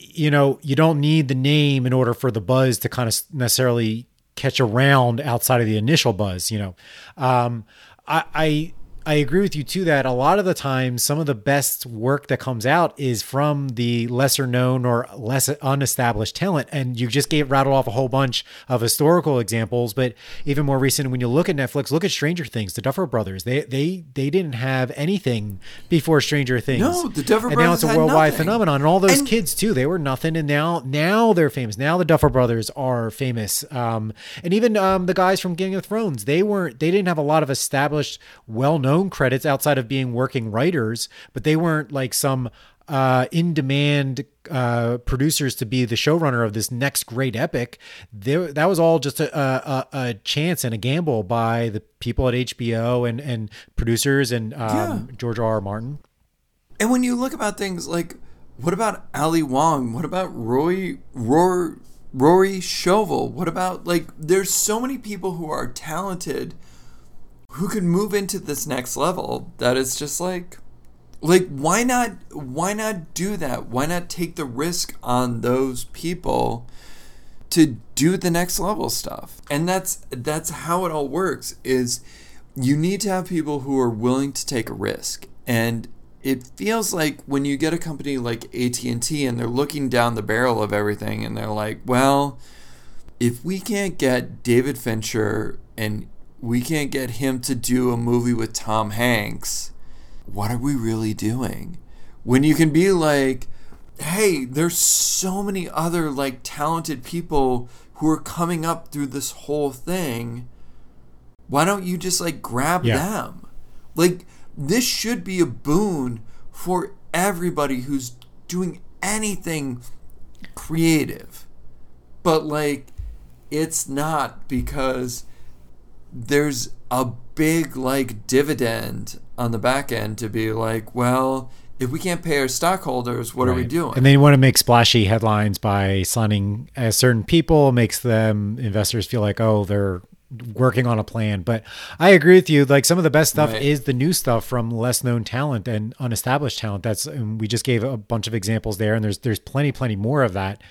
you know, you don't need the name in order for the buzz to kind of necessarily catch around outside of the initial buzz. You know, um, I, I I agree with you too that a lot of the times some of the best work that comes out is from the lesser known or less unestablished talent. And you just gave rattled off a whole bunch of historical examples, but even more recent when you look at Netflix, look at Stranger Things, the Duffer Brothers. They they they didn't have anything before Stranger Things. No, the Duffer and Brothers. And now it's a worldwide phenomenon. And all those and, kids too, they were nothing and now now they're famous. Now the Duffer Brothers are famous. Um, and even um, the guys from Game of Thrones, they weren't they didn't have a lot of established, well known known credits outside of being working writers, but they weren't like some uh, in demand uh, producers to be the showrunner of this next great epic. They, that was all just a, a, a, chance and a gamble by the people at HBO and, and producers and um, yeah. George R. R. Martin. And when you look about things like, what about Ali Wong? What about Roy, Rory, Rory Scovel? What about like? There's so many people who are talented who could move into this next level that is just like like why not why not do that? Why not take the risk on those people to do the next level stuff? And that's that's how it all works is you need to have people who are willing to take a risk. And it feels like when you get a company like AT&T and they're looking down the barrel of everything and they're like well if we can't get David Fincher and we can't get him to do a movie with Tom Hanks, what are we really doing? When you can be like, hey, there's so many other like talented people who are coming up through this whole thing. Why don't you just like grab yeah. them? Like this should be a boon for everybody who's doing anything creative. But like it's not because there's a big like dividend on the back end to be like, well, if we can't pay our stockholders, what right. are we doing? And they want to make splashy headlines by signing uh, certain people, makes them investors feel like, oh, they're working on a plan. But I agree with you. Like some of the best stuff right. is the new stuff from less known talent and unestablished talent. That's we just gave a bunch of examples there, and there's there's plenty, plenty more of that.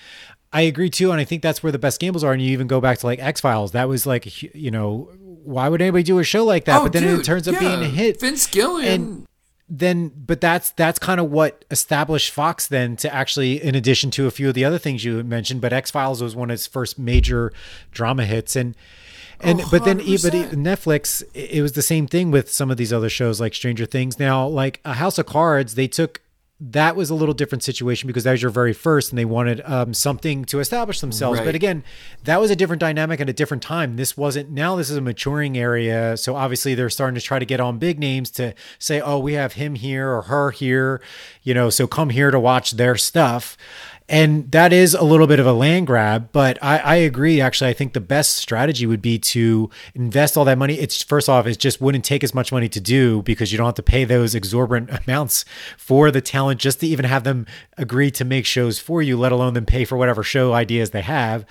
I agree too, and I think that's where the best gambles are. And you even go back to like X Files. That was like, you know, why would anybody do a show like that? Oh, but then dude, it turns up yeah. being a hit. Vince Gilligan. And then, but that's that's kind of what established Fox then to actually, in addition to a few of the other things you mentioned. But X Files was one of its first major drama hits, and and oh, but then but Netflix, it was the same thing with some of these other shows like Stranger Things. Now, like a House of Cards, they took that was a little different situation because that was your very first and they wanted um, something to establish themselves. Right. but again that was a different dynamic at a different time. This wasn't now this is a maturing area. So obviously they're starting to try to get on big names to say oh we have him here or her here you know so come here to watch their stuff and that is a little bit of a land grab, but I, I, agree. Actually, I think the best strategy would be to invest all that money. It's first off, it just wouldn't take as much money to do because you don't have to pay those exorbitant amounts for the talent just to even have them agree to make shows for you, let alone them pay for whatever show ideas they have.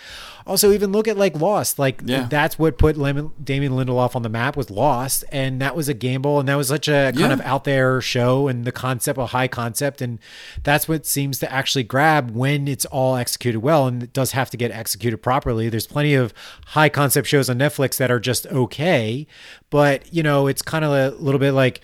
Also, even look at like Lost. Like yeah. that's what put Lemon, Damon Lindelof on the map was Lost, and that was a gamble, and that was such a kind yeah. of out there show, and the concept, a high concept, and that's what seems to actually grab when it's all executed well, and it does have to get executed properly. There's plenty of high concept shows on Netflix that are just okay, but you know, it's kind of a little bit like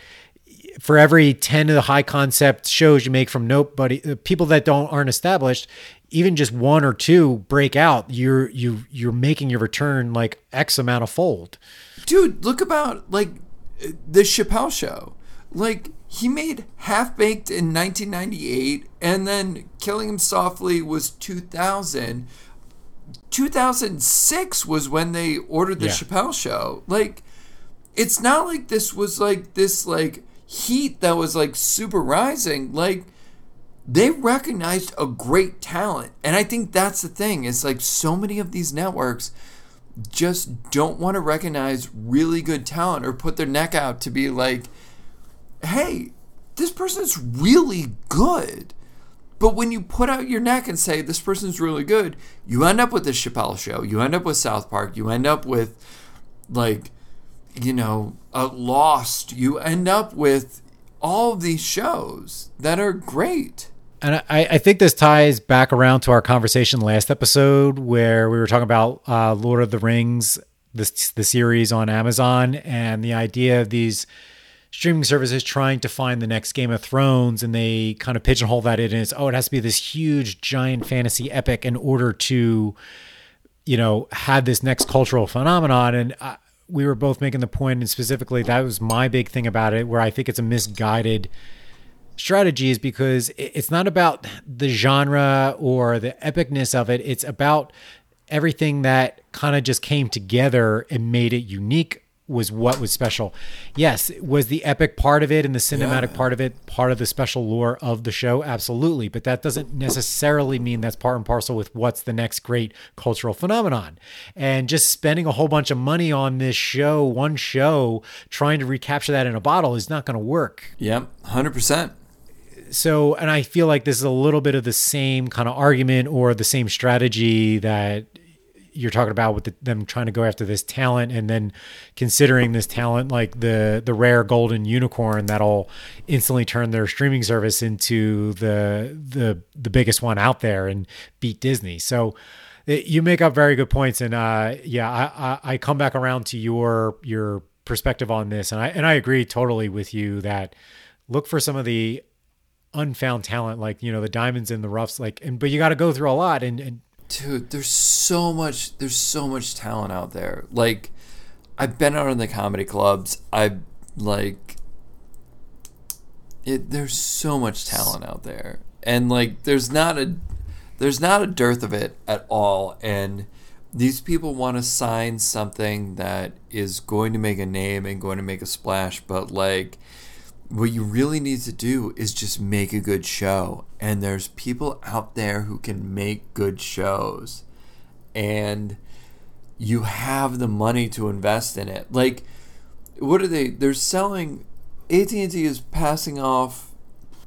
for every 10 of the high concept shows you make from nobody uh, people that don't aren't established even just one or two break out, you're you you're making your return like X amount of fold. Dude, look about like the Chappelle show. Like he made Half Baked in 1998 and then Killing Him Softly was 2000. 2006 was when they ordered the yeah. Chappelle show. Like it's not like this was like this like heat that was like super rising. Like they recognized a great talent. And I think that's the thing. It's like so many of these networks just don't want to recognize really good talent or put their neck out to be like, hey, this person's really good. But when you put out your neck and say this person's really good, you end up with the Chappelle show, you end up with South Park, you end up with like, you know, a Lost, you end up with all of these shows that are great. And I, I, think this ties back around to our conversation last episode where we were talking about uh, Lord of the Rings, this the series on Amazon, and the idea of these streaming services trying to find the next Game of Thrones, and they kind of pigeonhole that in as oh, it has to be this huge, giant fantasy epic in order to, you know, have this next cultural phenomenon. And uh, we were both making the point, and specifically that was my big thing about it, where I think it's a misguided strategy is because it's not about the genre or the epicness of it. It's about everything that kind of just came together and made it unique was what was special. Yes, was the epic part of it and the cinematic yeah. part of it part of the special lore of the show? Absolutely. But that doesn't necessarily mean that's part and parcel with what's the next great cultural phenomenon. And just spending a whole bunch of money on this show, one show, trying to recapture that in a bottle is not going to work. Yep, 100% so and I feel like this is a little bit of the same kind of argument or the same strategy that you're talking about with the, them trying to go after this talent and then considering this talent like the the rare golden unicorn that'll instantly turn their streaming service into the the the biggest one out there and beat Disney. So it, you make up very good points and uh, yeah, I, I I come back around to your your perspective on this and I and I agree totally with you that look for some of the unfound talent, like you know the diamonds in the roughs, like and but you got to go through a lot and, and dude, there's so much, there's so much talent out there. Like I've been out in the comedy clubs. I like it. There's so much talent out there, and like there's not a there's not a dearth of it at all, and these people want to sign something that is going to make a name and going to make a splash, but like what you really need to do is just make a good show. And there's people out there who can make good shows. And you have the money to invest in it. Like what are they they're selling AT&T is passing off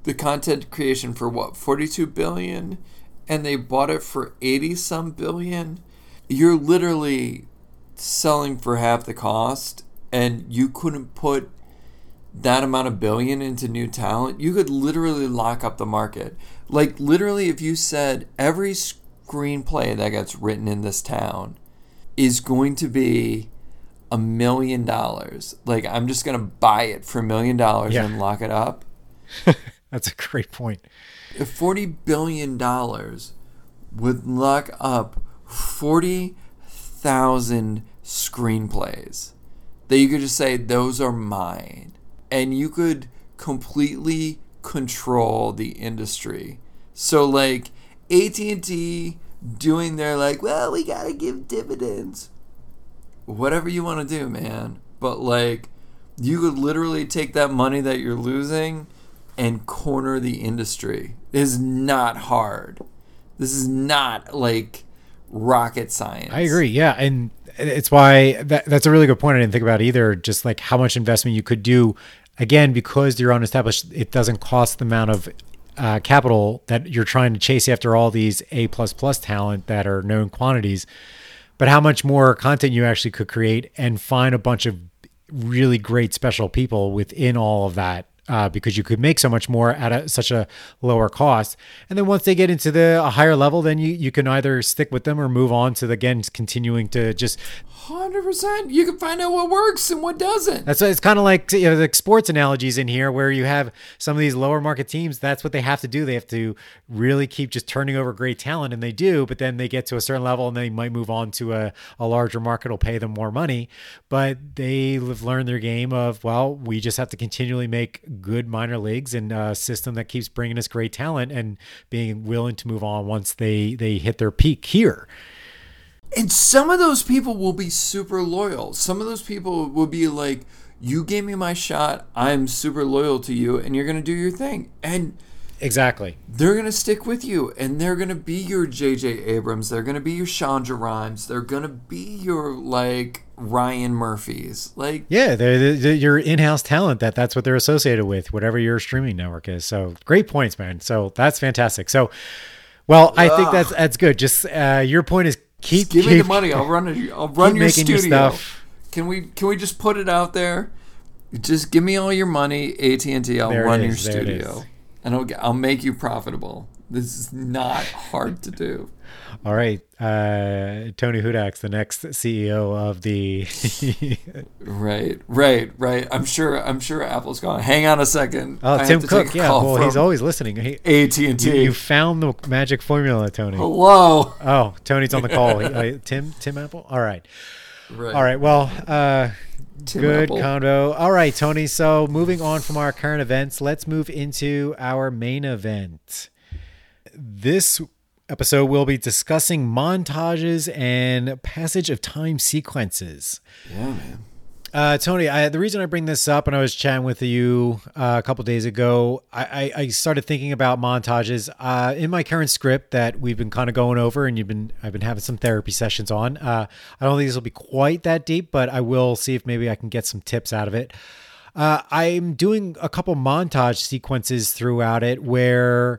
the content creation for what 42 billion and they bought it for 80 some billion you're literally selling for half the cost and you couldn't put that amount of billion into new talent you could literally lock up the market like literally if you said every screenplay that gets written in this town is going to be a million dollars like i'm just going to buy it for a million dollars Yeah. and lock it up That's a great point. if forty billion dollars would lock up forty thousand screenplays that you could just say those are mine, and you could completely control the industry. So like AT and T doing their like, well, we gotta give dividends. Whatever you want to do, man. But like, you could literally take that money that you're losing and corner the industry. It is not hard. This is not like rocket science. I agree. Yeah, and it's why that, that's a really good point. I didn't think about either. Just like how much investment you could do. Again, because you're unestablished, it doesn't cost the amount of uh, capital that you're trying to chase after all these A plus plus talent that are known quantities. But how much more content you actually could create and find a bunch of really great special people within all of that uh, because you could make so much more at a, such a lower cost. And then once they get into the a higher level, then you, you can either stick with them or move on to the, again continuing to just Hundred percent. You can find out what works and what doesn't. that's it's kind of like you know the sports analogies in here where you have some of these lower market teams. That's what they have to do. They have to really keep just turning over great talent, and they do. But then they get to a certain level, and they might move on to a, a larger market will pay them more money. But they have learned their game of well, we just have to continually make good minor leagues and a system that keeps bringing us great talent and being willing to move on once they they hit their peak here. And some of those people will be super loyal. Some of those people will be like, "You gave me my shot. I'm super loyal to you, and you're gonna do your thing." And Exactly. they're gonna stick with you, and they're gonna be your J.J. Abrams. They're gonna be your Shonda Rhimes. They're gonna be your like Ryan Murphys. Like, Yeah, they're, they're your in-house talent. That that's what they're associated with, whatever your streaming network is. So great points, man. So that's fantastic. So, well, I think that's that's good. Just uh, your point is keep give me the money. I'll run it. I'll run your your studio. stuff. Can we? Can we just put it out there? Just give me all your money, AT and T. I'll There run your studio, and I'll I'll make you profitable. This is not hard to do. All right, uh, Tony Hudak's the next CEO of the. Right, right, right. I'm sure. I'm sure Apple's gone. Hang on a second. oh, I Tim Cook. Yeah, well, he's always listening. AT and you, you found the magic formula, Tony. Hello. Oh, Tony's on the call. Uh, Tim, Tim Apple. All right. Right. All right. Well, uh, Tim good Apple. combo. All right, Tony. So moving on from our current events, let's move into our main event. This episode we'll be discussing montages and passage of time sequences. Yeah, man. Uh, Tony, I, the reason I bring this up, and I was chatting with you uh, a couple days ago, I, I, I started thinking about montages uh, in my current script that we've been kind of going over, and you've been I've been having some therapy sessions on. Uh, I don't think this will be quite that deep, but I will see if maybe I can get some tips out of it. Uh, I'm doing a couple montage sequences throughout it where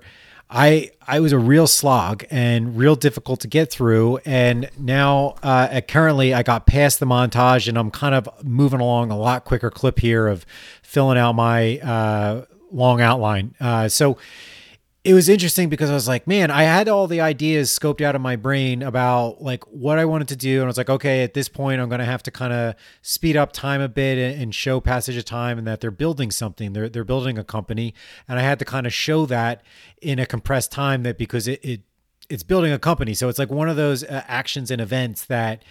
I I was a real slog and real difficult to get through, and now uh, currently I got past the montage and I'm kind of moving along a lot quicker clip here of filling out my uh, long outline. Uh, so it was interesting because I was like, man, I had all the ideas scoped out in my brain about like what I wanted to do. And I was like, okay, at this point, I'm going to have to kind of speed up time a bit and and show passage of time and that they're building something. They're, they're building a company. And I had to kind of show that in a compressed time that because it, it it's building a company. So it's like one of those uh, actions and events that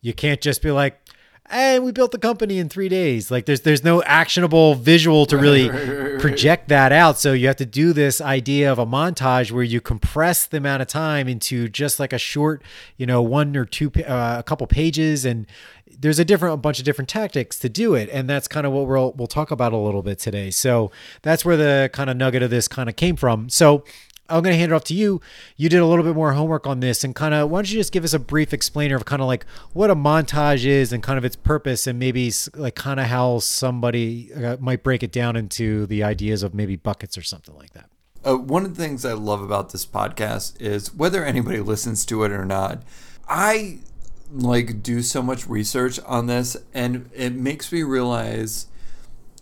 you can't just be like, and we built the company in three days. Like there's there's no actionable visual to really project that out. So you have to do this idea of a montage where you compress the amount of time into just like a short, you know, one or two, uh, a couple pages, and there's a different a bunch of different tactics to do it, and that's kind of what we'll we'll talk about a little bit today. So that's where the kind of nugget of this kind of came from. So I'm going to hand it off to you. You did a little bit more homework on this and kind of why don't you just give us a brief explainer of kind of like what a montage is and kind of its purpose and maybe like kind of how somebody uh, might break it down into the ideas of maybe buckets or something like that. Uh, one of the things I love about this podcast is whether anybody listens to it or not, I like do so much research on this and it makes me realize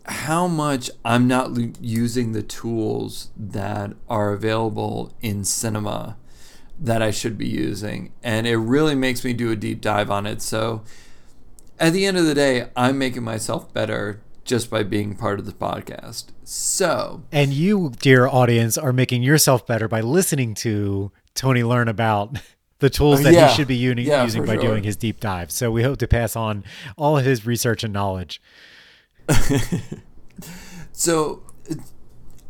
how much I'm not using the tools that are available in cinema that I should be using. And it really makes me do a deep dive on it. So at the end of the day, I'm making myself better just by being part of the podcast. So, and you, dear audience, are making yourself better by listening to Tony learn about the tools that yeah. he should be uni- yeah, using by sure. doing his deep dive. So we hope to pass on all of his research and knowledge. so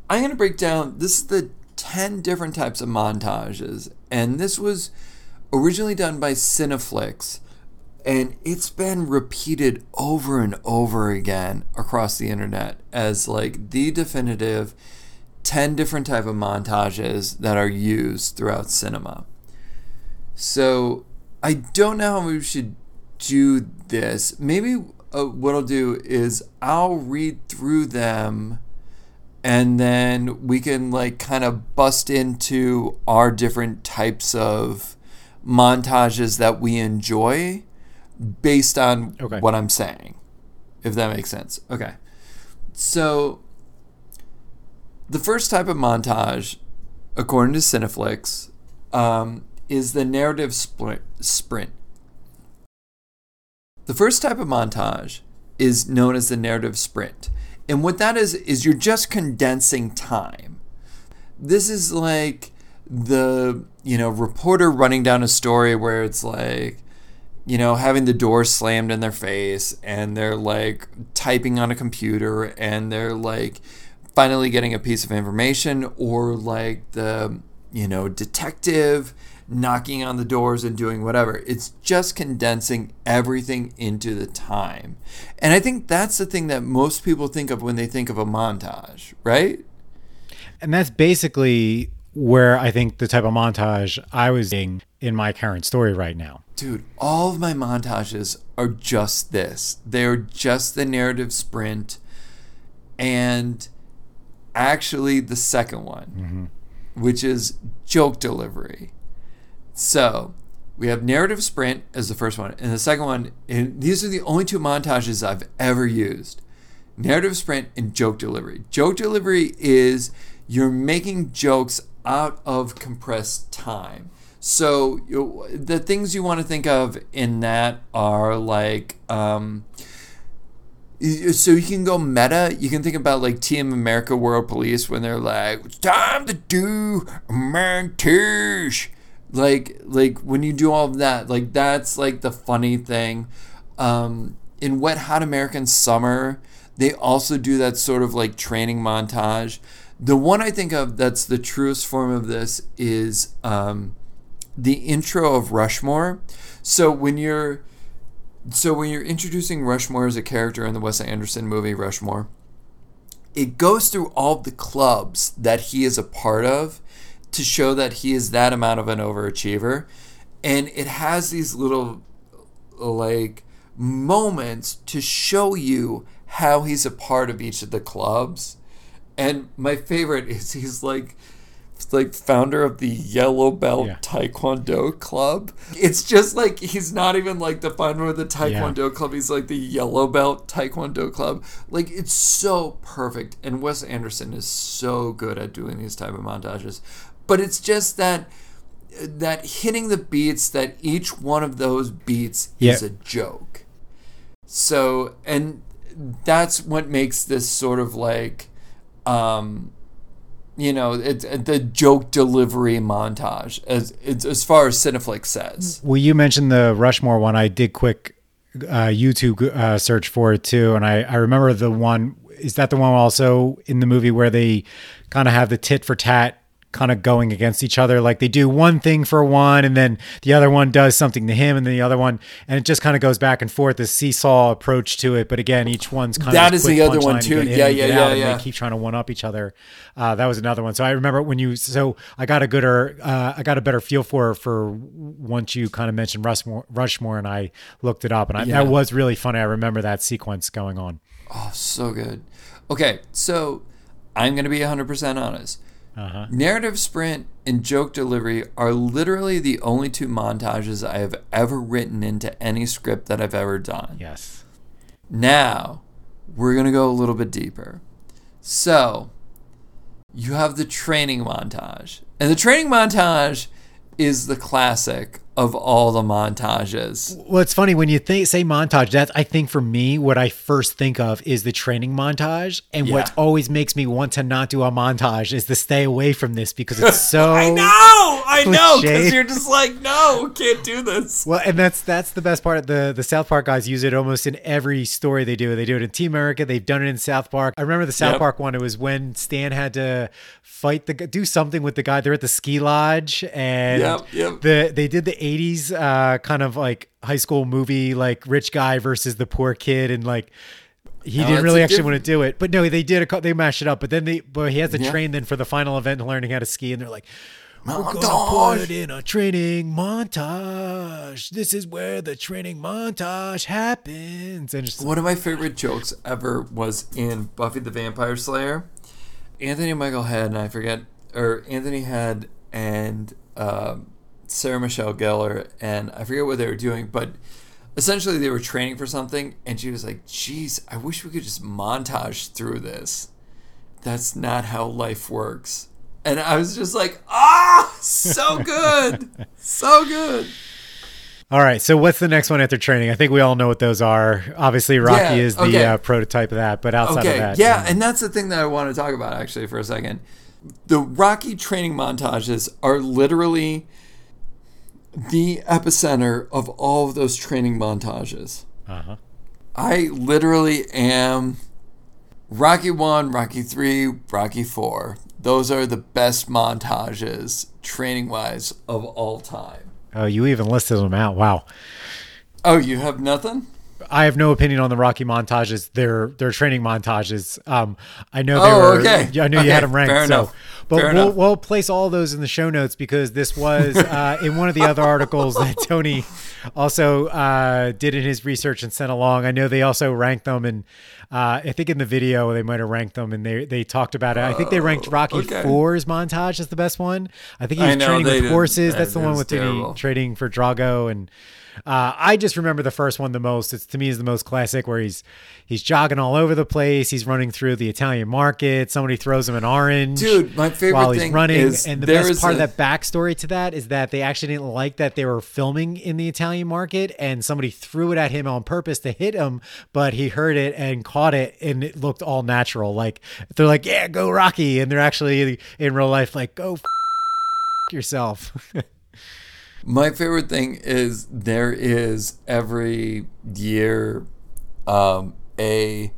I'm going to break down this is the 10 different types of montages and this was originally done by CineFix and it's been repeated over and over again across the internet as like the definitive 10 different type of montages that are used throughout cinema. So I don't know how we should do this. Maybe uh, what I'll do is I'll read through them and then we can like kind of bust into our different types of montages that we enjoy based on okay. what I'm saying if that makes sense. Okay. So the first type of montage according to CineFix um, is the narrative sprint the first type of montage is known as the narrative sprint. And what that is, is you're just condensing time. This is like the, you know, reporter running down a story where it's like, you know, having the door slammed in their face and they're like typing on a computer and they're like finally getting a piece of information or like the, you know, detective knocking on the doors and doing whatever. It's just condensing everything into the time. And I think that's the thing that most people think of when they think of a montage, right? And that's basically where I think the type of montage I was in in my current story right now. Dude, all of my montages are just this. They're just the narrative sprint and actually the second one, mm-hmm. which is joke delivery. So we have narrative sprint as the first one, and the second one. And these are the only two montages I've ever used: narrative sprint and joke delivery. Joke delivery is you're making jokes out of compressed time. So you, the things you want to think of in that are like. Um, so you can go meta. You can think about like Team America World Police when they're like, "It's time to do a montage," like like when you do all of that like that's like the funny thing. Um in wet hot american summer they also do that sort of like training montage. The one i think of that's the truest form of this is um the intro of rushmore. So when you're so when you're introducing rushmore as a character in the wes anderson movie rushmore it goes through all the clubs that he is a part of to show that he is that amount of an overachiever. And it has these little, like, moments to show you how he's a part of each of the clubs. And my favorite is he's like, like founder of the Yellow Belt yeah. Taekwondo Club. It's just like he's not even like the founder of the Taekwondo yeah. Club. He's like the Yellow Belt Taekwondo Club. Like it's so perfect, and Wes Anderson is so good at doing these type of montages but it's just that that hitting the beats that each one of those beats is a joke. So and that's what makes this sort of like um you know it's the joke delivery montage as as far as CineFix says. Well, you mentioned the Rushmore one. I did quick uh, YouTube uh, search for it too, and I I remember the one. Is that the one also in the movie where they kind of have the tit for tat kind of going against each other. Like they do one thing for one, and then the other one does something to him, and then the other one, and it just kind of goes back and forth. This seesaw approach to it. But again, each one's kind That of that is the other one, too. Yeah, yeah, yeah, and yeah. They keep trying to one up each other. Uh, that was another one. So I remember when you. So I got a gooder. Uh, I got a better feel for for once you kind of mentioned Rushmore, Rushmore, and I looked it up, and I, Yeah. that was really funny. I remember that sequence going on. Oh, so good. Okay, so I'm going to be 100% honest. Uh-huh. Narrative sprint and joke delivery are literally the only two montages I have ever written into any script that I've ever done. Yes. Now, we're going to go a little bit deeper. So, you have the training montage. And the training montage is the classic of all the montages. Well, it's funny when you think say montage. That's I think for me, what I first think of is the training montage, and what always makes me want to not do a montage is to stay away from this because it's so. I know, I know, because you're just like, no, can't do this. Well, and that's that's the best part. The the South Park guys use it almost in every story they do. They do it in Team America. They've done it in South Park. I remember the South Yep. Park one. It was when Stan had to fight the do something with the guy. They're at the ski lodge, and Yep, yep. the they did the '80s uh, kind of like high school movie, like rich guy versus the poor kid, and like. He No, didn't really actually diff- want to do it, but no, they did. A, they mashed it up, but then they, but he has to Yeah. train then for the final event, learning how to ski, and they're like, "We're gonna Montage. put it in a training montage. This is where the training montage happens. And just One of my favorite jokes ever was in Buffy the Vampire Slayer. Anthony Michael Head and I forget, or Anthony Head and um, Sarah Michelle Gellar, and I forget what they were doing, but essentially they were training for something, and she was like, "Geez, I wish we could just montage through this. That's not how life works." And I was just like, "Ah, so good, so good." all right. So what's the next one after training? I think we all know what those are. Obviously, Rocky Yeah, is the okay. uh, prototype of that. But outside okay, of that, yeah, and that's the thing that I want to talk about actually for a second. The Rocky training montages are literally the epicenter of all of those training montages. Uh-huh. I literally am Rocky 1, Rocky 3, Rocky 4. Those are the best montages training wise of all time. Oh, you even listed them out. Wow. Oh, you have nothing? I have no opinion on the Rocky montages. They're they're training montages. Um, I know they Oh, were. okay. I knew you had them ranked. fair so, enough. But Fair we'll enough. we'll place all those in the show notes because this was uh, in one of the other articles that Tony also uh, did in his research and sent along. I know they also ranked them, and uh, I think in the video they might have ranked them, and they they talked about it. I think they ranked Rocky Oh, okay. Four's montage as the best one. I think he was know, training with did. horses. That's the one with Tony trading for Drago and uh, I just remember the first one the most. It's to me is the most classic where he's he's jogging all over the place. He's running through the Italian market. Somebody throws him an orange. Dude, my favorite while he's thing running. is and the best part a- of that backstory to that is that they actually didn't like that they were filming in the Italian market and somebody threw it at him on purpose to hit him, but he heard it and caught it and it looked all natural. Like they're like, "Yeah, go Rocky," and they're actually in real life like, "Go." F- yourself My favorite thing is there is every year um, a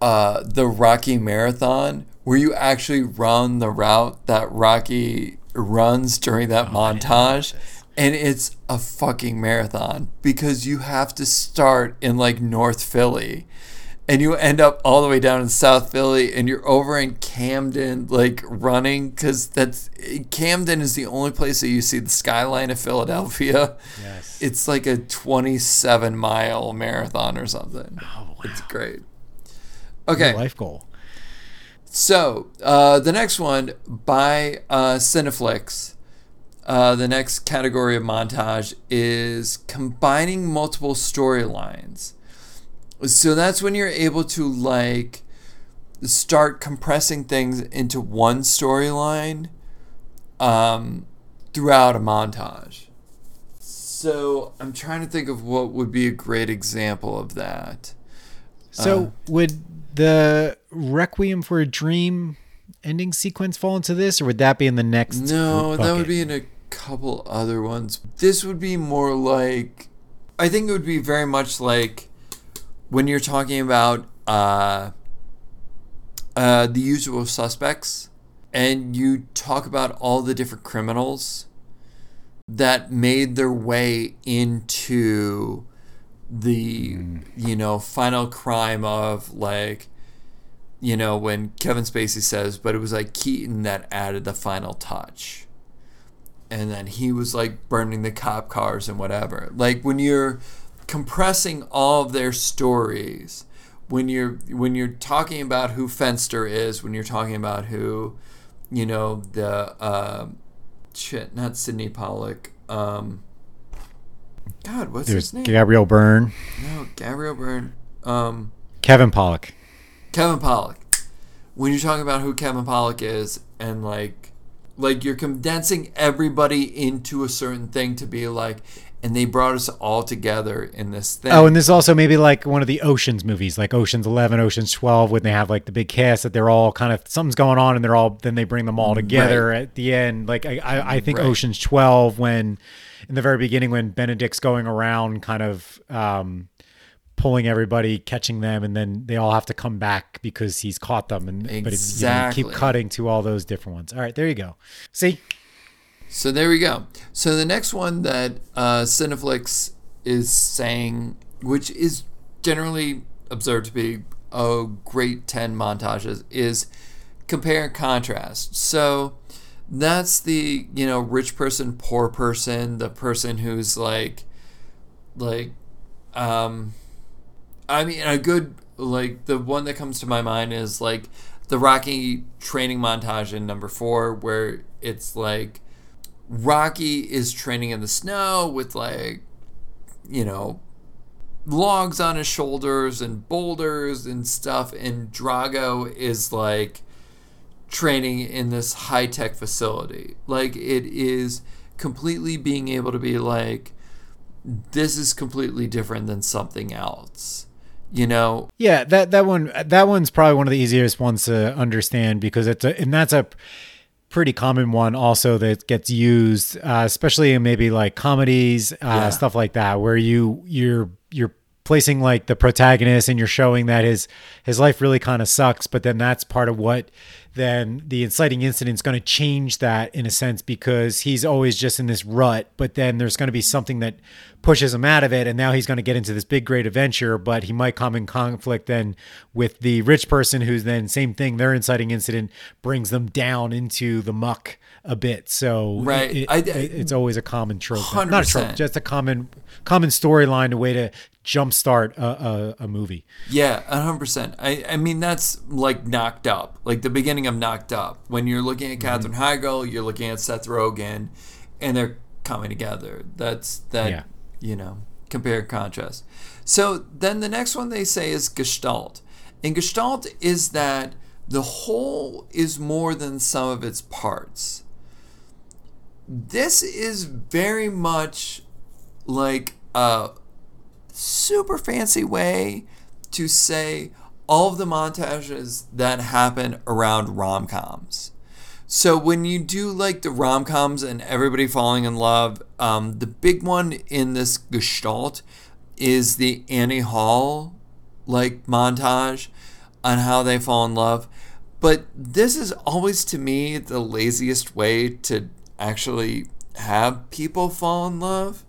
uh, the Rocky Marathon where you actually run the route that Rocky runs during that montage. And it's a fucking marathon because you have to start in like North Philly and you end up all the way down in South Philly, and you're over in Camden, like running, because that's Camden is the only place that you see the skyline of Philadelphia. Yes. It's like a 27 mile marathon or something. Oh, wow. It's great. Okay, life goal so uh, the next one by uh, CineFix. Uh, the next category of montage is combining multiple storylines. So that's when you're able to like start compressing things into one storyline um, throughout a montage. So I'm trying to think of what would be a great example of that. So Uh, would the Requiem for a Dream ending sequence fall into this, or would that be in the next? No, that would be in a couple other ones. This would be more like I think it would be very much like when you're talking about uh, uh, the usual suspects and you talk about all the different criminals that made their way into the you know final crime of like you know when Kevin Spacey says but it was like Keaton that added the final touch. And then he was like burning the cop cars and whatever. Like when you're compressing all of their stories when you're when you're talking about who Fenster is when you're talking about who you know the uh, shit not Sydney Pollack um God what's There's his name Gabriel Byrne, no Gabriel Byrne um Kevin Pollak. Kevin Pollak. When you're talking about who Kevin Pollak is and like like you're condensing everybody into a certain thing to be like and they brought us all together in this thing. Oh, and this is also maybe like one of the Oceans movies, like Oceans Eleven, Oceans Twelve, when they have like the big cast that they're all kind of something's going on, and they're all then they bring them all together Right. at the end. Like I, I, I think Right. Oceans Twelve, when in the very beginning, when Benedict's going around, kind of um, pulling everybody, catching them, and then they all have to come back because he's caught them, and but it's you know, keep cutting to all those different ones. All right, there you go. See, So there we go. So the next one that uh, CineFix is saying, which is generally observed to be a great 10 montages, is compare and contrast. So that's the, you know, rich person, poor person, the person who's like, like, um, I mean, a good, like, the one that comes to my mind is like the Rocky training montage in number four, where it's like, Rocky is training in the snow with like, you know, logs on his shoulders and boulders and stuff, and Drago is like training in this high tech facility. Like, it is completely being able to be like, this is completely different than something else. You know, Yeah, that that one that one's probably one of the easiest ones to understand because it's a and that's a pretty common one also that gets used uh, especially in maybe like comedies uh, Yeah. stuff like that where you you're you're placing like the protagonist and you're showing that his his life really kind of sucks but then that's part of what then the inciting incident is going to change that in a sense because he's always just in this rut but then there's going to be something that pushes him out of it and now he's going to get into this big great adventure but he might come in conflict then with the rich person who's then same thing their inciting incident brings them down into the muck a bit so Right. it- I- it- it's always a common trope not a trope just a common common storyline a way to jumpstart a, a, a movie Yeah, hundred percent. I I mean that's like knocked up, like the beginning of knocked up. When you're looking at Katherine mm-hmm. Heigl, you're looking at Seth Rogen, and they're coming together. That's that. Yeah. You know, compare and contrast. So then the next one they say is Gestalt, and Gestalt is that the whole is more than sum of its parts. This is very much like a super fancy way to say all of the montages that happen around rom coms. So when you do like the rom coms and everybody falling in love, um, the big one in this gestalt is the Annie Hall like montage on how they fall in love. But this is always to me the laziest way to actually have people fall in love.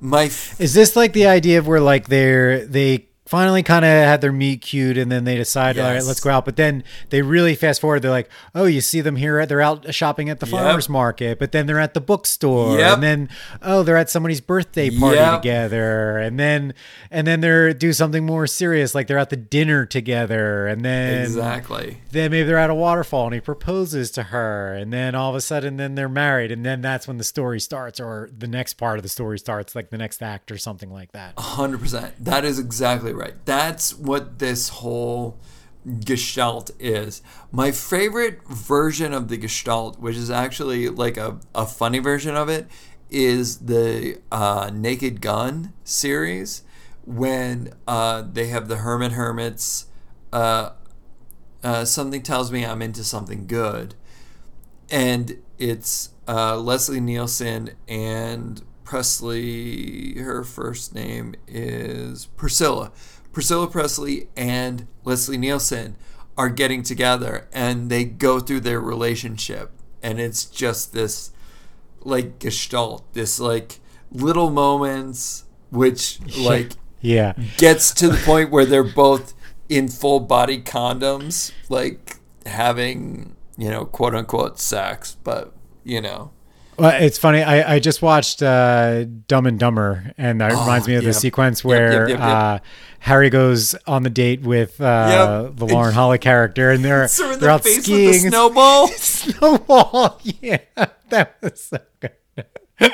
My f- Is this like the idea of where like they're they finally kind of had their meet cute and then they decide all right let's go out but then they really fast forward they're like oh you see them here they're out shopping at the Yep. farmers market but then they're at the bookstore Yep. and then oh they're at somebody's birthday party Yep. together and then and then they're do something more serious like they're at the dinner together and then exactly. then maybe they're at a waterfall and he proposes to her and then all of a sudden then they're married and then that's when the story starts or the next part of the story starts like the next act or something like that Hundred percent. That is exactly right. That's what this whole gestalt is. My favorite version of the gestalt, which is actually like a, a funny version of it, is the uh, Naked Gun series when uh, they have the Herman's Hermits. Uh, uh, something tells me I'm into something good and it's uh, Leslie Nielsen and Presley. Her first name is Priscilla. Priscilla Presley and Leslie Nielsen are getting together and they go through their relationship and it's just this like gestalt this like little moments which like yeah gets to the point where they're both in full body condoms like having you know quote unquote sex but you know well, it's funny. I, I just watched uh, Dumb and Dumber, and that Oh, reminds me of yep. the sequence where yep, yep. Uh, Harry goes on the date with uh, the Lauren Holly character, and they're so they're the out face skiing. with the snowball Snowball, yeah, that was so good.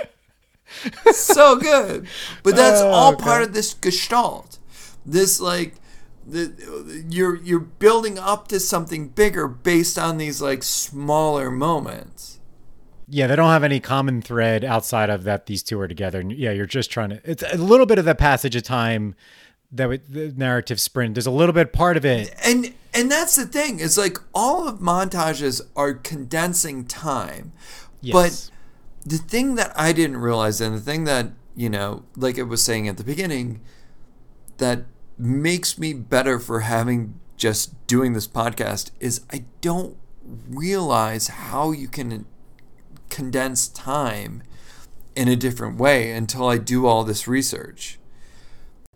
so good. But that's Oh, all part of this gestalt. This like the you're you're building up to something bigger based on these like smaller moments. Yeah, they don't have any common thread outside of that these two are together. And yeah, you're just trying to. It's a little bit of the passage of time that would, the narrative sprint. There's a little bit part of it. And and that's the thing. It's like all of montages are condensing time. Yes. But the thing that I didn't realize and the thing that, you know, like I was saying at the beginning, that makes me better for having just doing this podcast is I don't realize how you can condense time in a different way until I do all this research.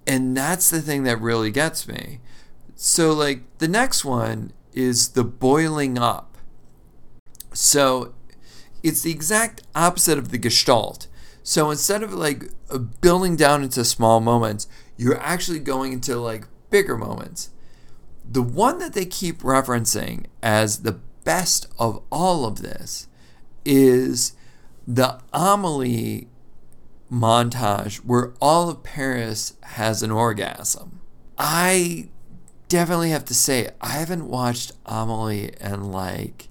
And that's the thing that really gets me. So, like, the next one is the boiling up. So, it's the exact opposite of the gestalt. So, instead of like uh, building down into small moments, you're actually going into like bigger moments. The one that they keep referencing as the best of all of this is the Amelie montage where all of Paris has an orgasm. I definitely have to say, I haven't watched Amelie in like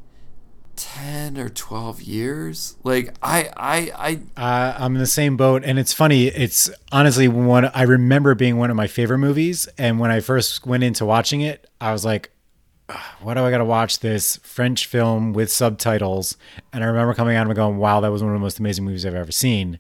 10 or 12 years. Like, I, I, I, Uh, I'm in the same boat, and it's funny. It's honestly one I remember being one of my favorite movies. And when I first went into watching it, I was like, "Ugh, "Why do I got to watch this French film with subtitles?" And I remember coming out and going, "Wow, that was one of the most amazing movies I've ever seen."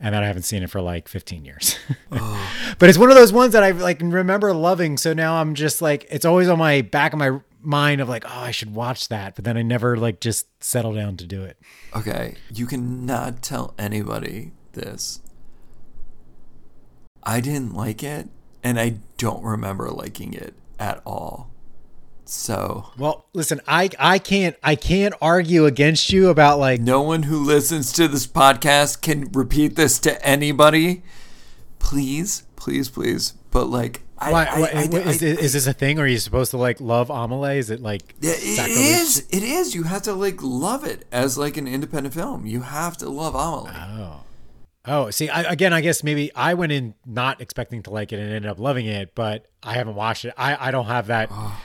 And then I haven't seen it for like 15 years. but it's one of those ones that I like remember loving. So now I'm just like, it's always on my back of my mind of like, oh, I should watch that. But then I never like just settle down to do it. okay, you cannot tell anybody this. I didn't like it, and I don't remember liking it at all. So, Well, listen, I I can't I can't argue against you about like no one who listens to this podcast can repeat this to anybody. Please, please, please. But like, I, why, I, I- is, is this a thing? Or are you supposed to like love Amelie? Is it like Yeah, it sacrilege? is. It is. You have to like love it as like an independent film. You have to love Amelie. Oh, oh. See, I, again, I guess maybe I went in not expecting to like it and ended up loving it, but I haven't watched it. I I don't have that. Oh.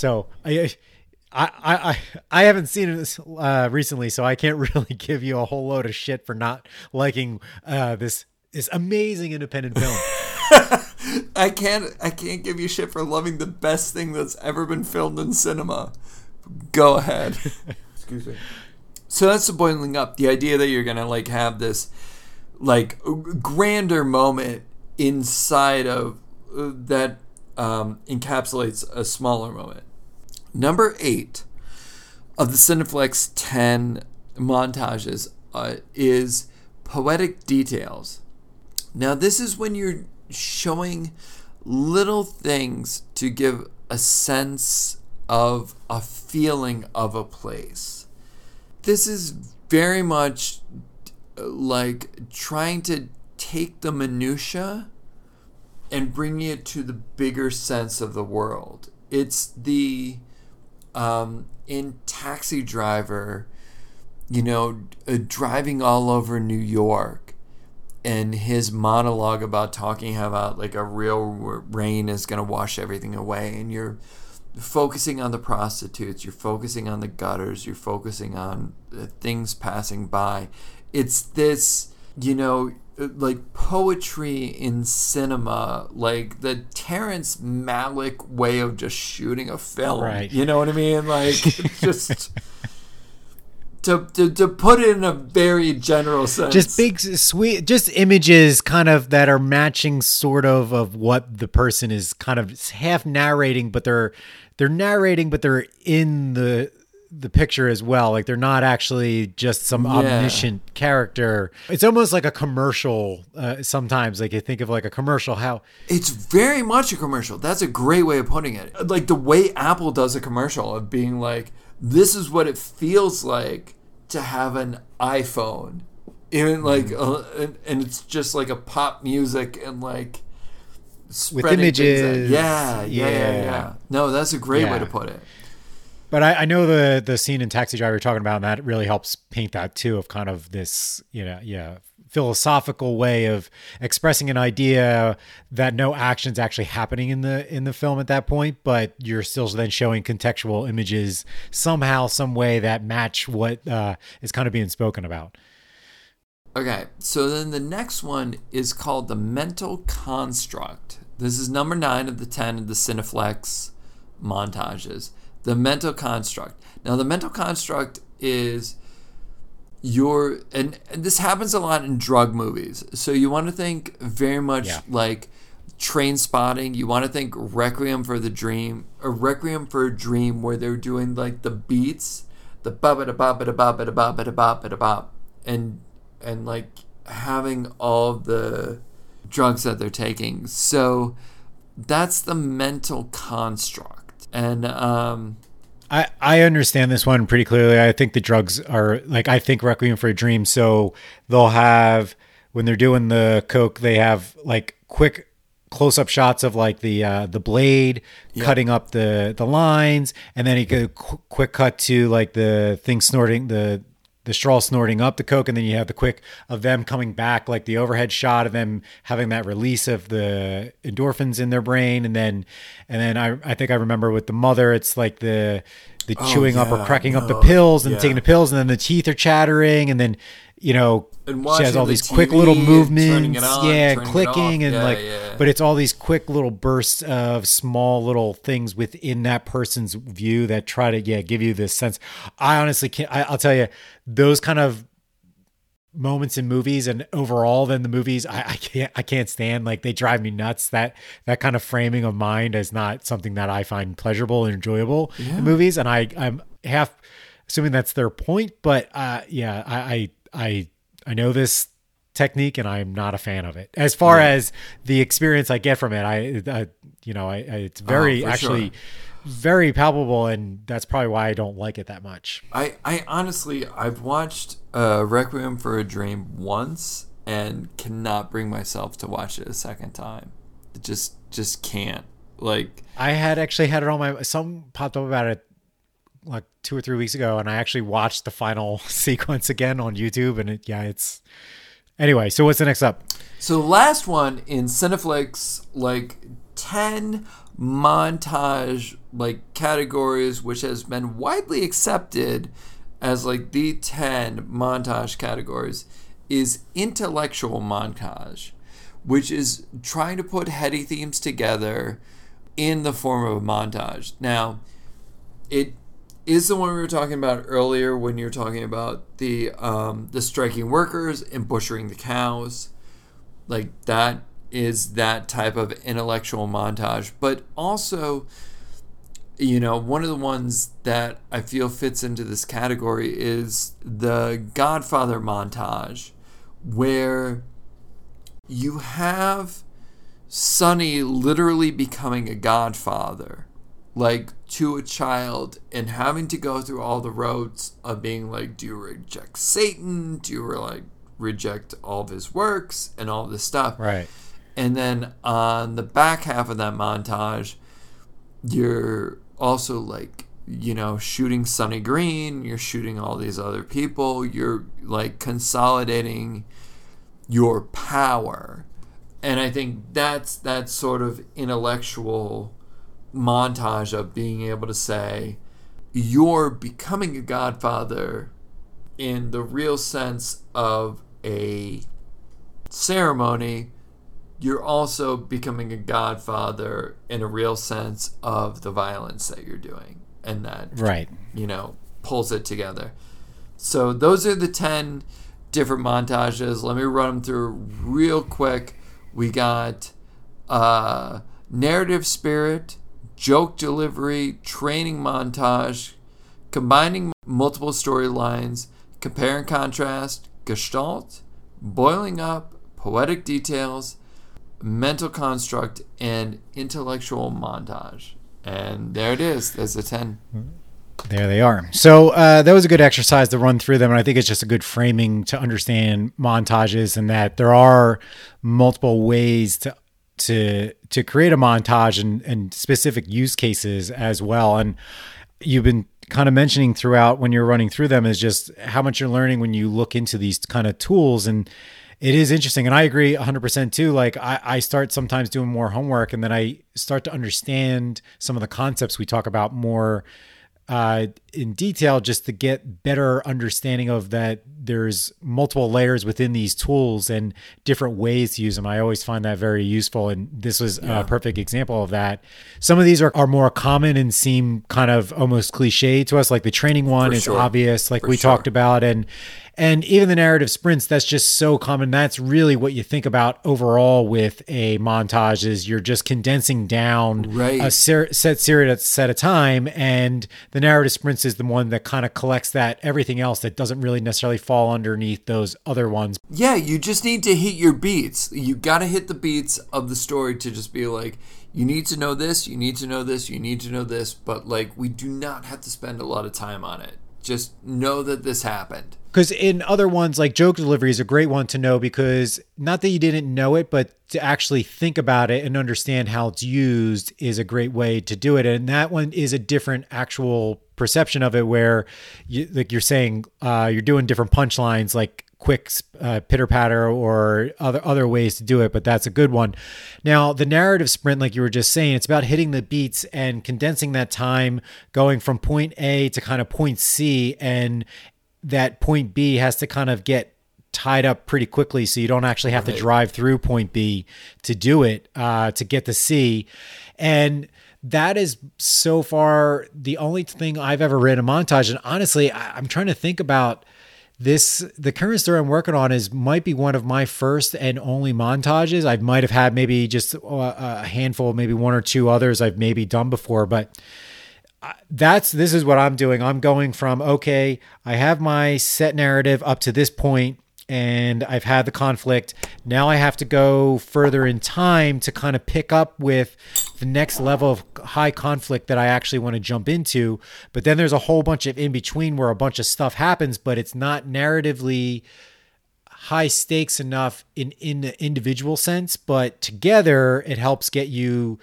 So I. I, I, I- I haven't seen it uh, recently, so I can't really give you a whole load of shit for not liking uh, this this amazing independent film. I can't. I can't give you shit for loving the best thing that's ever been filmed in cinema. Go ahead. Excuse me. So that's the boiling up. The idea that you're gonna like have this like grander moment inside of uh, that um, encapsulates a smaller moment. Number eight of the CineFix 10 montages uh, is poetic details. Now, this is when you're showing little things to give a sense of a feeling of a place. This is very much like trying to take the minutia and bring it to the bigger sense of the world. It's the um, in Taxi Driver, you know, uh, driving all over New York, and his monologue about talking about like a real rain is going to wash everything away, and you're focusing on the prostitutes, you're focusing on the gutters, you're focusing on uh, things passing by. It's this, you know, like poetry in cinema, like the Terrence Malick way of just shooting a film. Right. You know what I mean? Like just to, to to put it in a very general sense. just big sweet just images kind of that are matching sort of of what the person is kind of half narrating but they're they're narrating, but they're in the the picture as well. Like they're not actually just some Yeah. omniscient character. It's almost like a commercial. Uh, sometimes, like you think of like a commercial. How It's very much a commercial. That's a great way of putting it. Like the way Apple does a commercial of being like, this is what it feels like to have an iPhone. Even like, uh, and, and it's just like a pop music and like out. images. Yeah, yeah, yeah, yeah, Yeah. No, that's a great way to put it. But I, I know the the scene in Taxi Driver you're talking about, and that really helps paint that too of kind of this, you know, yeah, philosophical way of expressing an idea that no action's actually happening in the in the film at that point, but you're still then showing contextual images somehow, some way that match what uh, is kind of being spoken about. Okay, so then the next one is called the mental construct. This is number nine of the 10 of the CineFix montages. The mental construct. Now, the mental construct is your, and, and this happens a lot in drug movies. So you want to think very much Yeah. like Trainspotting. You want to think Requiem for the Dream, or Requiem for a Dream, where they're doing like the beats, the ba ba da ba ba da ba ba da ba ba da ba ba da ba, and and like having all the drugs that they're taking. So that's the mental construct, and um, I, I understand this one pretty clearly. I think the drugs are like I think Requiem for a Dream. So they'll have when they're doing the coke, they have like quick close up shots of like the uh, the blade cutting up the the lines, and then you go qu- quick cut to like the thing snorting the the straw snorting up the coke, and then you have the quick of them coming back, like the overhead shot of them having that release of the endorphins in their brain, and then and then I I think I remember with the mother, it's like the the oh, chewing up or yeah, cracking up the pills and yeah. taking the pills, and then the teeth are chattering, and then you know And she has all the these quick little movements, on, yeah, clicking and Yeah, like, yeah. but it's all these quick little bursts of small little things within that person's view that try to yeah give you this sense. I honestly can't. I, I'll tell you those kind of moments in movies and overall then the movies I, I can't I can't stand like they drive me nuts that that kind of framing of mind is not something that I find pleasurable and enjoyable in movies and I I'm half assuming that's their point but uh yeah I I I, I know this technique and I'm not a fan of it as far as the experience I get from it I, I you know I, I it's very Oh, actually sure. very palpable and that's probably why I don't like it that much I, I honestly I've watched uh, Requiem for a Dream once and cannot bring myself to watch it a second time. It just just can't. Like I had actually had it on my some popped up about it like two or three weeks ago, and I actually watched the final sequence again on YouTube, and it yeah, it's anyway. So what's the next up? so the last one in CineFix like 10 montage like categories which has been widely accepted as like the 10 montage categories is intellectual montage which is trying to put heady themes together in the form of a montage now it is the one we were talking about earlier when you're talking about the um, the striking workers and butchering the cows. Like that is that type of intellectual montage. But also you know one of the ones that i feel fits into this category is the godfather montage where you have sonny literally becoming a godfather like to a child and having to go through all the roads of being like do you reject satan do you like reject all of his works and all this stuff Right. and then on the back half of that montage, you're also like, you know, shooting sunny Green, you're shooting all these other people, you're like consolidating your power. And I think that's that sort of intellectual montage of being able to say, you're becoming a godfather in the real sense of a ceremony, you're also becoming a godfather in a real sense of the violence that you're doing and that Right. you know pulls it together. So those are the 10 different montages. Let me run them through real quick. We got uh narrative sprint joke delivery, training montage, combining multiple storylines, compare and contrast, gestalt, boiling up, poetic details, mental construct, and intellectual montage. And there it is. There's a 10. There they are. So uh, that was a good exercise to run through them, and I think it's just a good framing to understand montages and that there are multiple ways to to to create a montage and, and specific use cases as well. And you've been kind of mentioning throughout when you're running through them is just how much you're learning when you look into these kind of tools. And it is interesting. And i agree 100% too. Like I, I start sometimes doing more homework and then i start to understand some of the concepts we talk about more uh, in detail just to get better understanding of that there's multiple layers within these tools and different ways to use them i always find that very useful and this was yeah. a perfect example of that some of these are, are more common and seem kind of almost cliche to us like the training one For is sure. obvious like For we sure. talked about and and even the narrative sprints, that's just so common. That's really what you think about overall with a montage is you're just condensing down right. a ser- set series at set a time. And the narrative sprints is the one that kind of collects that everything else that doesn't really necessarily fall underneath those other ones. Yeah, you just need to hit your beats. You got to hit the beats of the story to just be like, you need to know this, you need to know this, you need to know this, but like we do not have to spend a lot of time on it. Just know that this happened because in other ones like joke delivery is a great one to know because not that you didn't know it but to actually think about it and understand how it's used is a great way to do it and that one is a different actual perception of it where you like you're saying uh, you're doing different punchlines like quick uh, pitter patter or other other ways to do it, but that's a good one. Now, the narrative sprint, like you were just saying, it's about hitting the beats and condensing that time, going from point A to kind of point C, and that point B has to kind of get tied up pretty quickly so you don't actually have right. to drive through point B to do it uh, to get to C. And that is so far the only thing I've ever read a montage. And honestly, I, I'm trying to think about this the current story I'm working on is might be one of my first and only montages. I might have had maybe just a handful, maybe one or two others I've maybe done before, but that's this is what I'm doing. I'm going from okay, I have my set narrative up to this point and I've had the conflict. Now I have to go further in time to kind of pick up with the next level of high conflict that I actually want to jump into. But then there's a whole bunch of in between where a bunch of stuff happens, but it's not narratively high stakes enough in in the individual sense, but together it helps get you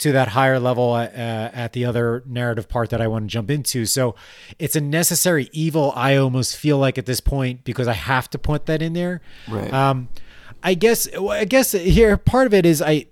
to that higher level uh, at the other narrative part that I want to jump into. So it's a necessary evil. I almost feel like at this point because I have to put that in there. Right. Um, I guess. I guess here part of it is I.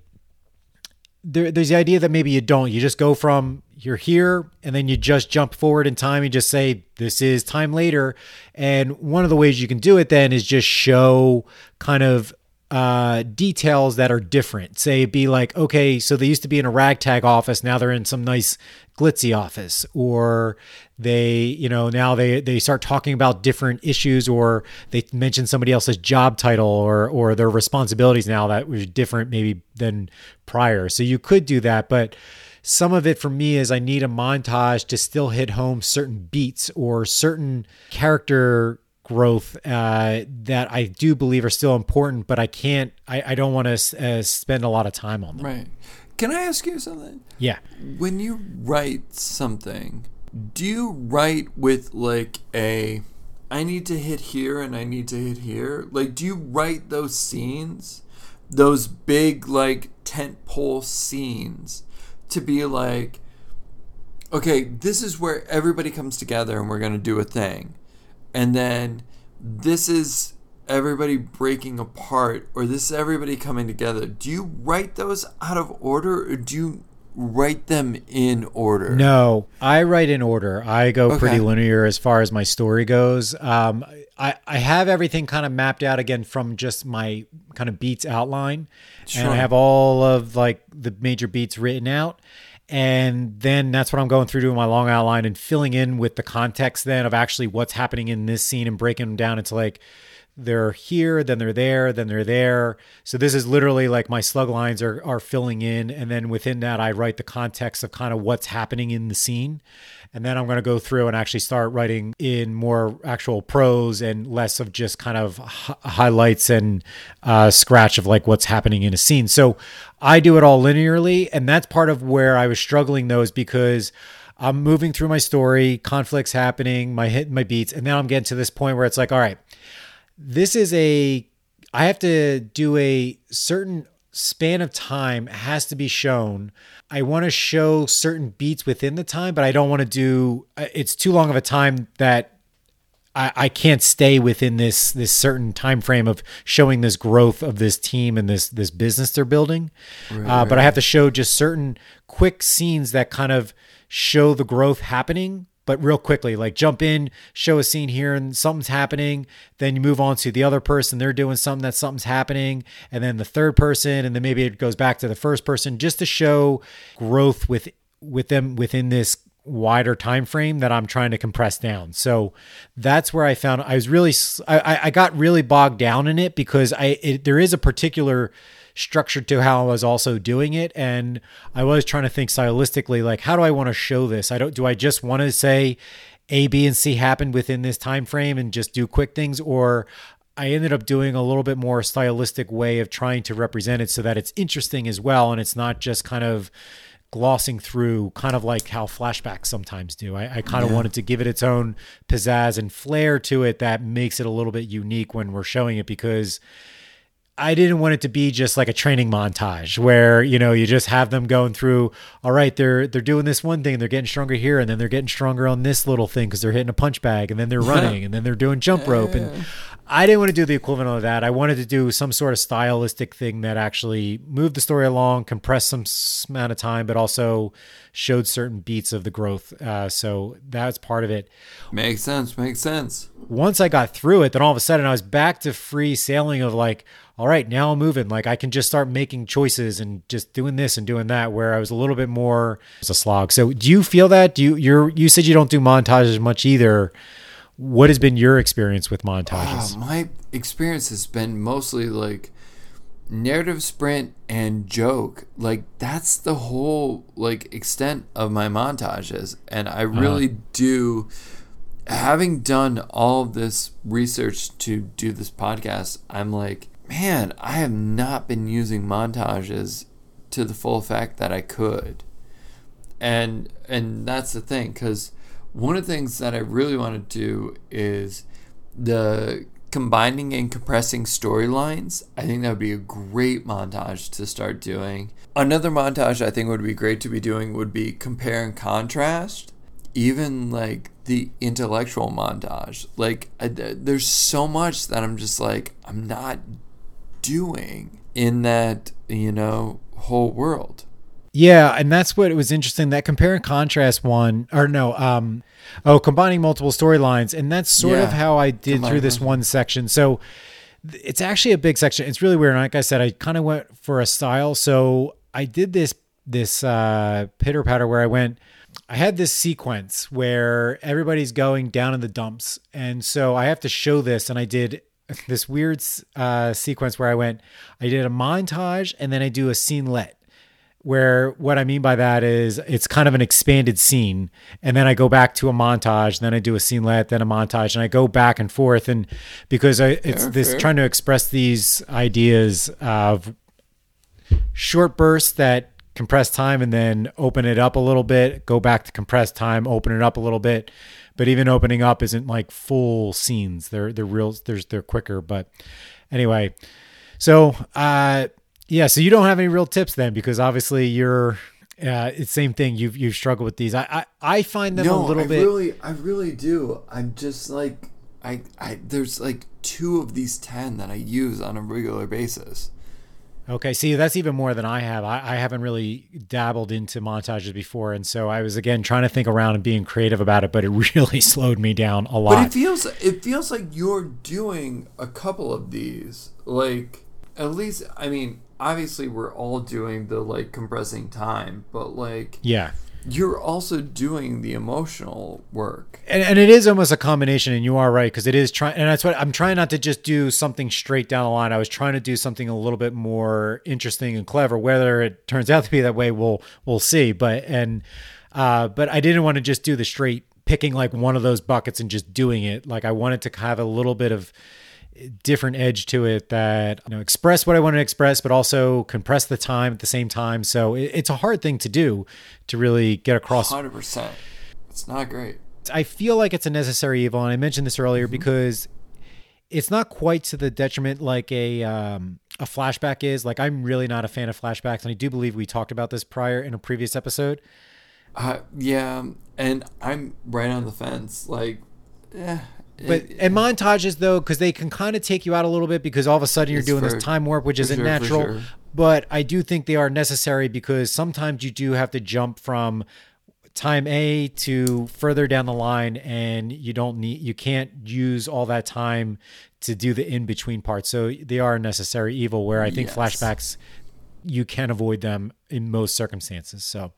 There, there's the idea that maybe you don't. You just go from you're here and then you just jump forward in time and just say this is time later. And one of the ways you can do it then is just show kind of uh, details that are different. Say, be like, okay, so they used to be in a ragtag office, now they're in some nice glitzy office, or they, you know, now they they start talking about different issues, or they mention somebody else's job title, or or their responsibilities now that was different maybe than prior. So you could do that, but some of it for me is I need a montage to still hit home certain beats or certain character growth uh, that I do believe are still important, but I can't, I, I don't want to uh, spend a lot of time on them. Right. Can I ask you something? Yeah. When you write something, do you write with like a, I need to hit here and I need to hit here? Like, do you write those scenes, those big like tent pole scenes, to be like, okay, this is where everybody comes together and we're going to do a thing and then this is everybody breaking apart or this is everybody coming together. Do you write those out of order or do you write them in order? No i write in order. I go okay. pretty linear as far as my story goes. Um, I, I have everything kind of mapped out again from just my kind of beats outline. Sure. and i have all of like the major beats written out and then that's what I'm going through doing my long outline and filling in with the context then of actually what's happening in this scene and breaking them down into like they're here, then they're there, then they're there. So this is literally like my slug lines are are filling in, and then within that, I write the context of kind of what's happening in the scene, and then I'm going to go through and actually start writing in more actual prose and less of just kind of h- highlights and uh, scratch of like what's happening in a scene. So I do it all linearly, and that's part of where I was struggling though, is because. I'm moving through my story, conflicts happening, my hit my beats, and now I'm getting to this point where it's like, all right, this is a I have to do a certain span of time has to be shown. I want to show certain beats within the time, but I don't want to do it's too long of a time that I, I can't stay within this this certain time frame of showing this growth of this team and this this business they're building. Right, uh, but I have to show just certain quick scenes that kind of show the growth happening but real quickly, like jump in, show a scene here and something's happening. Then you move on to the other person. They're doing something that something's happening. And then the third person, and then maybe it goes back to the first person just to show growth with with them within this wider time frame that I'm trying to compress down. So that's where I found I was really I, I got really bogged down in it because I it, there is a particular structure to how I was also doing it. And I was trying to think stylistically, like, how do I want to show this? I don't, do I just want to say A, B, and C happened within this time frame and just do quick things? Or I ended up doing a little bit more stylistic way of trying to represent it so that it's interesting as well. And it's not just kind of, glossing through, kind of like how flashbacks sometimes do. I, I kind of yeah. wanted to give it its own pizzazz and flair to it that makes it a little bit unique when we're showing it because I didn't want it to be just like a training montage where you know you just have them going through. All right, they're they're doing this one thing, they're getting stronger here, and then they're getting stronger on this little thing because they're hitting a punch bag, and then they're running, and then they're doing jump rope, and I didn't want to do the equivalent of that. I wanted to do some sort of stylistic thing that actually moved the story along, compressed some amount of time, but also showed certain beats of the growth. Uh, so that's part of it. Makes sense. Makes sense. Once I got through it, then all of a sudden I was back to free sailing of like all right, now I'm moving. Like I can just start making choices and just doing this and doing that. Where I was a little bit more as a slog. So do you feel that? Do you you're you said you don't do montages much either? What has been your experience with montages? Oh, my experience has been mostly like narrative sprint and joke. Like that's the whole like extent of my montages, and I uh-huh. really uh-huh. do having done all this research to do this podcast, I'm like, man, I have not been using montages to the full effect that I could. And and that's the thing cuz one of the things that I really want to do is the combining and compressing storylines. I think that would be a great montage to start doing. Another montage I think would be great to be doing would be compare and contrast. Even like the intellectual montage. Like, I, there's so much that I'm just like, I'm not doing in that, you know, whole world. Yeah, and that's what it was interesting. That compare and contrast one, or no, um, oh, combining multiple storylines, and that's sort yeah. of how I did through this one section. So it's actually a big section. It's really weird. Like I said, I kind of went for a style. So I did this this uh, pitter patter where I went. I had this sequence where everybody's going down in the dumps, and so I have to show this, and I did this weird uh, sequence where I went, I did a montage and then I do a scene scenelet. Where what I mean by that is it's kind of an expanded scene, and then I go back to a montage, then I do a scene scenelet, then a montage, and I go back and forth. And because I, it's fair, this fair. trying to express these ideas of short bursts that compress time and then open it up a little bit, go back to compressed time, open it up a little bit but even opening up isn't like full scenes. They're they're real. There's they're quicker. But anyway, so uh, yeah. So you don't have any real tips then, because obviously you're. Uh, it's same thing. You've you've struggled with these. I I, I find them no, a little I bit. Really, I really do. I'm just like I I. There's like two of these ten that I use on a regular basis. Okay, see, that's even more than I have. I, I, haven't really dabbled into montages before, and so I was again trying to think around and being creative about it, but it really slowed me down a lot. But it feels it feels like you're doing a couple of these, like at least. I mean, obviously, we're all doing the like compressing time, but like yeah, you're also doing the emotional work. and, and it is almost a combination and you are right because it is trying and that's what i'm trying not to just do something straight down the line. I was trying to do something a little bit more interesting and clever. Whether it turns out to be that way we'll we'll see. But and uh but i didn't want to just do the straight picking like one of those buckets and just doing it. Like i wanted to have a little bit of different edge to it that you know express what I want to express, but also compress the time at the same time. So it, it's a hard thing to do to really get across. Hundred percent. It's not great. I feel like it's a necessary evil, and I mentioned this earlier because it's not quite to the detriment like a um, a flashback is. Like I'm really not a fan of flashbacks, and I do believe we talked about this prior in a previous episode. Uh, yeah, and I'm right on the fence. Like, eh, But it- and montages though, because they can kind of take you out a little bit because all of a sudden you're doing for- this time warp, which isn't sure, natural. sure. But I do think they are necessary because sometimes you do have to jump from time A to further down the line, and you don't need you can't use all that time to do the in between parts. So they are a necessary evil. Where I think Yes. flashbacks you can avoid them in most circumstances. So.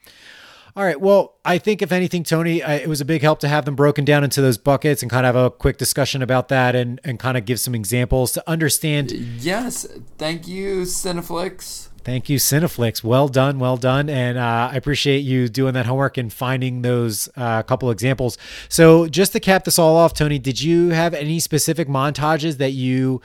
All right. Well, I think if anything, Tony, I, it was a big help to have them broken down into those buckets and kind of have a quick discussion about that and, and kind of give some examples to understand. yes, thank you, CineFix. Thank you, CineFix. Well done. Well done. And uh, I appreciate you doing that homework and finding those uh, couple examples. So, just to cap this all off, Tony, did you have any specific montages that you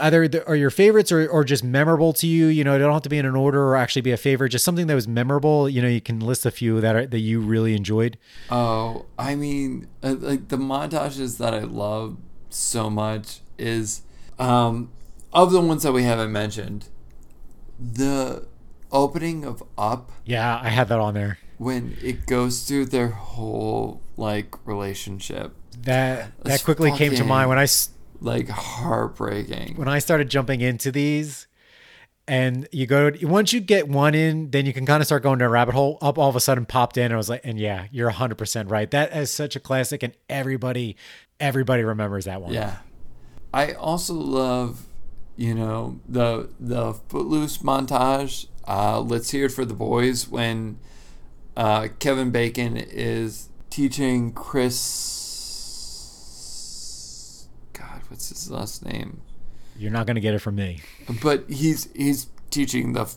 either the, are your favorites or, or just memorable to you? You know, they don't have to be in an order or actually be a favorite, just something that was memorable. You know, you can list a few that are, that you really enjoyed. Oh, I mean, uh, like the montages that I love so much is, um, of the ones that we haven't mentioned, the opening of Up Yeah, I had that on there. when it goes through their whole like relationship, That that That's quickly came to fucking- mind when I s- like heartbreaking. when I started jumping into these. And you go once you get one in, then you can kind of start going to a rabbit hole. Up all of a sudden popped in, and I was like, and yeah, you're 100 percent right. That is such a classic, and everybody, everybody remembers that one. Yeah. I also love, you know, the the Footloose montage. Uh, let's hear it for the boys when uh, Kevin Bacon is teaching Chris. What's his last name? You're not gonna get it from me. But he's he's teaching the,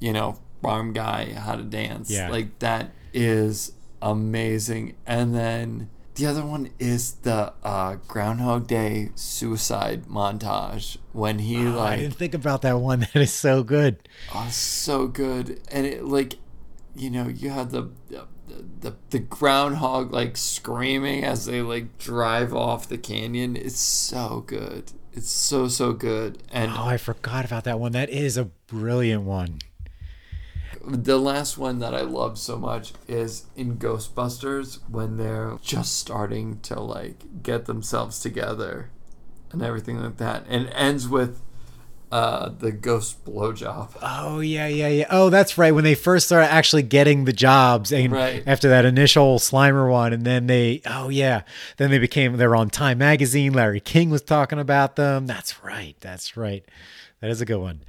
you know, farm guy how to dance. Yeah. Like that is amazing. And then the other one is the uh, Groundhog Day suicide montage when he Oh, I didn't think about that one. That is so good. oh so good and it like you know you have the the, the groundhog like screaming as they like drive off the canyon it's so good it's so so good and Oh, I forgot about that one. That is a brilliant one. the last one that I love so much is in Ghostbusters when they're just starting to like get themselves together and everything like that, and it ends with uh, the ghost blowjob. Oh yeah, yeah, yeah. Oh, that's right. When they first started actually getting the jobs, and Right. after that initial Slimer one, and then they, oh yeah, then they became they're on Time Magazine. Larry King was talking about them. That's right. That's right. That is a good one.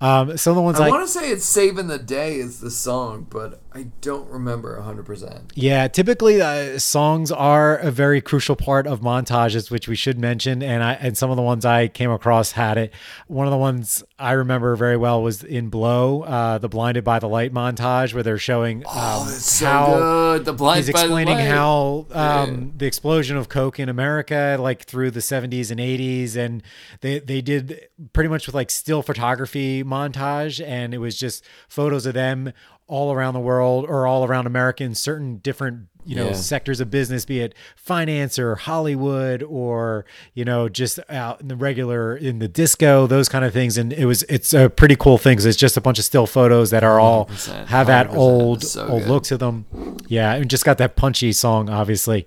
Um, some of the ones I I, want to say it's "Saving the Day" is the song, but I don't remember hundred percent. Yeah, typically uh, songs are a very crucial part of montages, which we should mention. And I and some of the ones I came across had it. One of the ones I remember very well was in Blow, uh, the "Blinded by the Light" montage, where they're showing um, Oh, so how. The blind he's by the explaining light. how Yeah. um, the explosion of coke in America, like through the 70s and 80s, and they they did pretty much with like still photography montage, and it was just photos of them all around the world or all around America in certain different you know Yeah. sectors of business, be it finance or Hollywood or you know just out in the regular in the disco, those kind of things, and it was it's a pretty cool thing 'cause it's just a bunch of still photos that are all have that old so old good. look to them. Yeah, and just got that punchy song, obviously.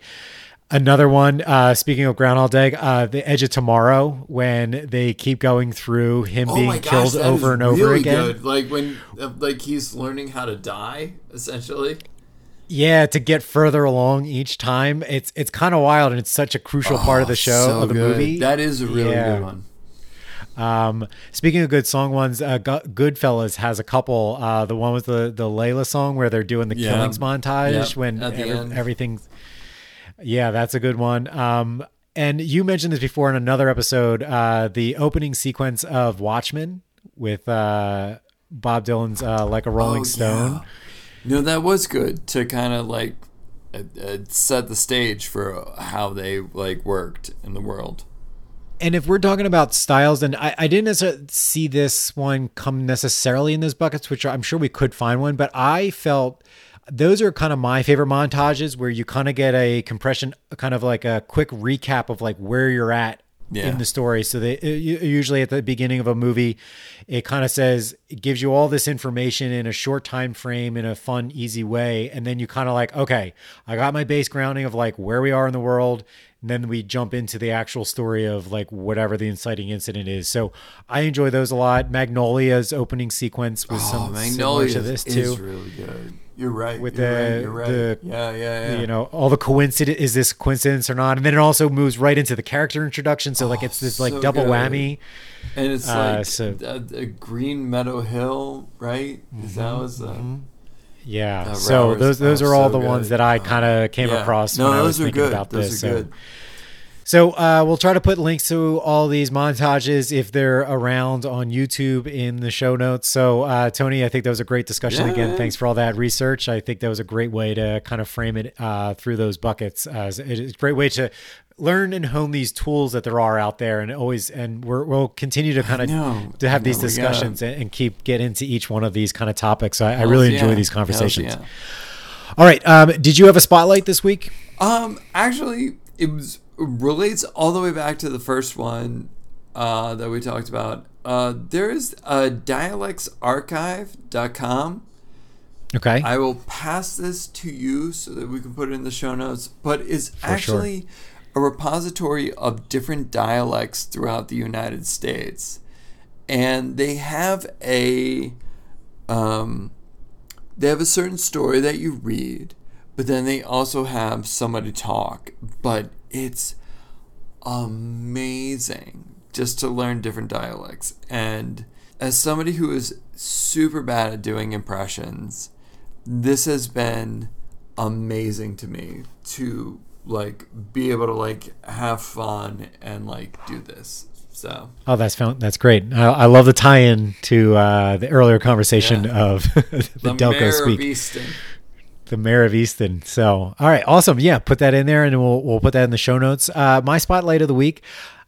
Another one, uh, speaking of Groundhog Day, uh, The Edge of Tomorrow, when they keep going through him Oh being gosh, killed over and over really again. Good. Like when, like he's learning how to die, essentially. Yeah, to get further along each time. It's it's kind of wild and it's such a crucial part of the show Oh, So of the good. movie. That is a really Yeah. good one. Um, speaking of good song ones, uh, Go- Goodfellas has a couple. Uh, the one with the the Layla song where they're doing the Yeah. killings montage Yep, when every- everything's. Yeah, that's a good one. Um, and you mentioned this before in another episode. Uh, the opening sequence of Watchmen with uh, Bob Dylan's uh, "Like a Rolling Oh, Stone." yeah. No, that was good to kind of like uh, uh, set the stage for how they like worked in the world. And if we're talking about styles, then I, I didn't necessarily see this one come necessarily in those buckets, which I'm sure we could find one, but I felt those are kind of my favorite montages where you kind of get a compression, kind of like a quick recap of like where you're at Yeah. in the story. So they usually at the beginning of a movie, it kind of says it gives you all this information in a short time frame in a fun, easy way, and then you kind of like, okay, I got my base grounding of like where we are in the world. And then we jump into the actual story of like whatever the inciting incident is. So I enjoy those a lot. Magnolia's opening sequence was Oh, some Magnolia similar to this is too really good. You're right. with you're the right, you're right. the yeah, yeah, yeah. you know all the coincidence is this coincidence or not and then it also moves right into the character introduction so like it's this like so double good. whammy and it's uh, like so- a, a Green Meadow Hill, right? Is that Mm-hmm, was uh, yeah Uh, so those those are all so the ones that i kind of came yeah. across No, when i was thinking good. about those this are so good. So uh, we'll try to put links to all these montages if they're around on YouTube in the show notes. So uh, Tony, I think that was a great discussion Yeah, again. Thanks for all that research. I think that was a great way to kind of frame it uh, through those buckets. Uh, it's a great way to learn and hone these tools that there are out there, and always and we're, we'll continue to kind of to have these we gotta- discussions and, keep get into each one of these kind of topics. So I, I really Hells enjoy yeah. these conversations. yeah. All right, um, did you have a spotlight this week? Um, actually, it was relates all the way back to the first one uh, that we talked about. Uh, there is a dialectsarchive.com. Okay. I will pass this to you so that we can put it in the show notes. But it's sure. actually a repository of different dialects throughout the United States, and they have a um, they have a certain story that you read, but then they also have somebody talk. But it's amazing just to learn different dialects. And as somebody who is super bad at doing impressions, this has been amazing to me to like be able to like have fun and like do this. So Oh, that's found, that's great. I, I love the tie-in to uh, the earlier conversation Yeah. of the, the Delco mayor speak, the Mare of Easttown. So, all right, awesome. Yeah, put that in there, and we'll we'll put that in the show notes. Uh, my spotlight of the week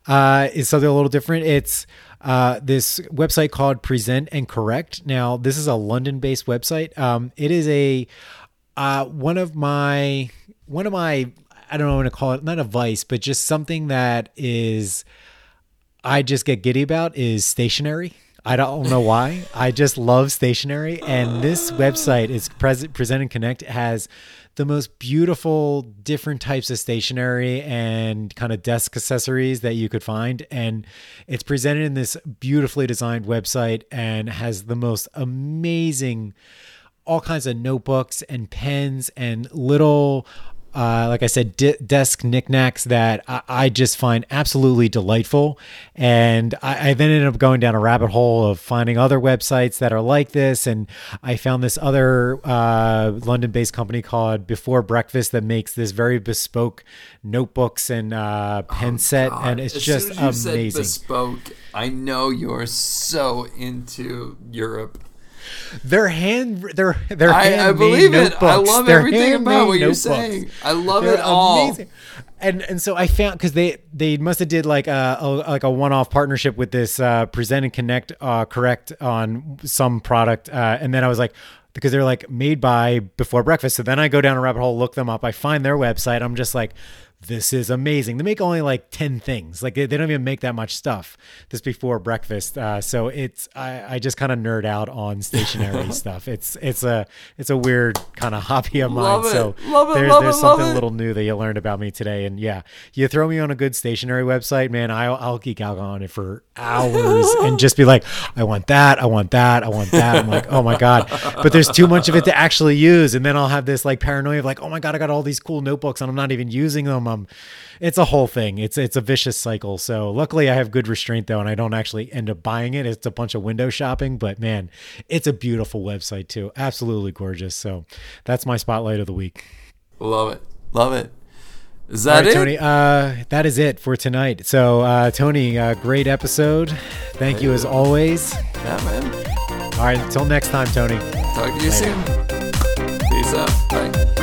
uh, is something a little different. It's uh, this website called Present and Correct. Now, this is a London-based website. Um, it is a uh, one of my one of my I don't know what to call it, not a vice, but just something that is I just get giddy about is stationery. I don't know why. I just love stationery, and this website is present present and connect has the most beautiful different types of stationery and kind of desk accessories that you could find and it's presented in this beautifully designed website and has the most amazing all kinds of notebooks and pens and little uh, like I said, de- desk knickknacks that I-, I just find absolutely delightful. And I-, I then ended up going down a rabbit hole of finding other websites that are like this. And I found this other uh, London based company called Before Breakfast that makes this very bespoke notebooks and uh, pen set. God, And it's as just soon as you amazing. Bespoke. I know you're so into Europe. They're hand, they're, they're I, I believe it. I notebooks. love They're everything about what you're notebooks. saying. I love They're it all. amazing. And and so I found because they they must have did like a, a like a one off partnership with this uh, present and connect uh, correct on some product, uh, and then I was like. Because they're like made by Before Breakfast. So then I go down a rabbit hole, look them up. I find their website. I'm just like, this is amazing. They make only like 10 things. Like they, they don't even make that much stuff this before breakfast. Uh, so it's, I, I just kind of nerd out on stationary stuff. It's, it's a, it's a weird kind of hobby of mine. Love it. So Love it, love there's it, something a little new that you learned about me today. And yeah, you throw me on a good stationary website, man, I'll, I'll geek out on it for hours and just be like, I want that. I want that. I want that. I'm like, oh my God. But there's too much of it to actually use. And then I'll have this like paranoia of like, oh my God, I got all these cool notebooks and I'm not even using them. I'm it's a whole thing. It's it's a vicious cycle. So luckily I have good restraint though, and I don't actually end up buying it. It's a bunch of window shopping, but man, it's a beautiful website too. Absolutely gorgeous. So that's my spotlight of the week. Love it. Love it. Is that it? Tony? Uh, that is it for tonight. So, uh, Tony, uh, great episode. Thank you as always. Yeah, man. All right, until next time, Tony. Talk to you soon. Peace out. Bye.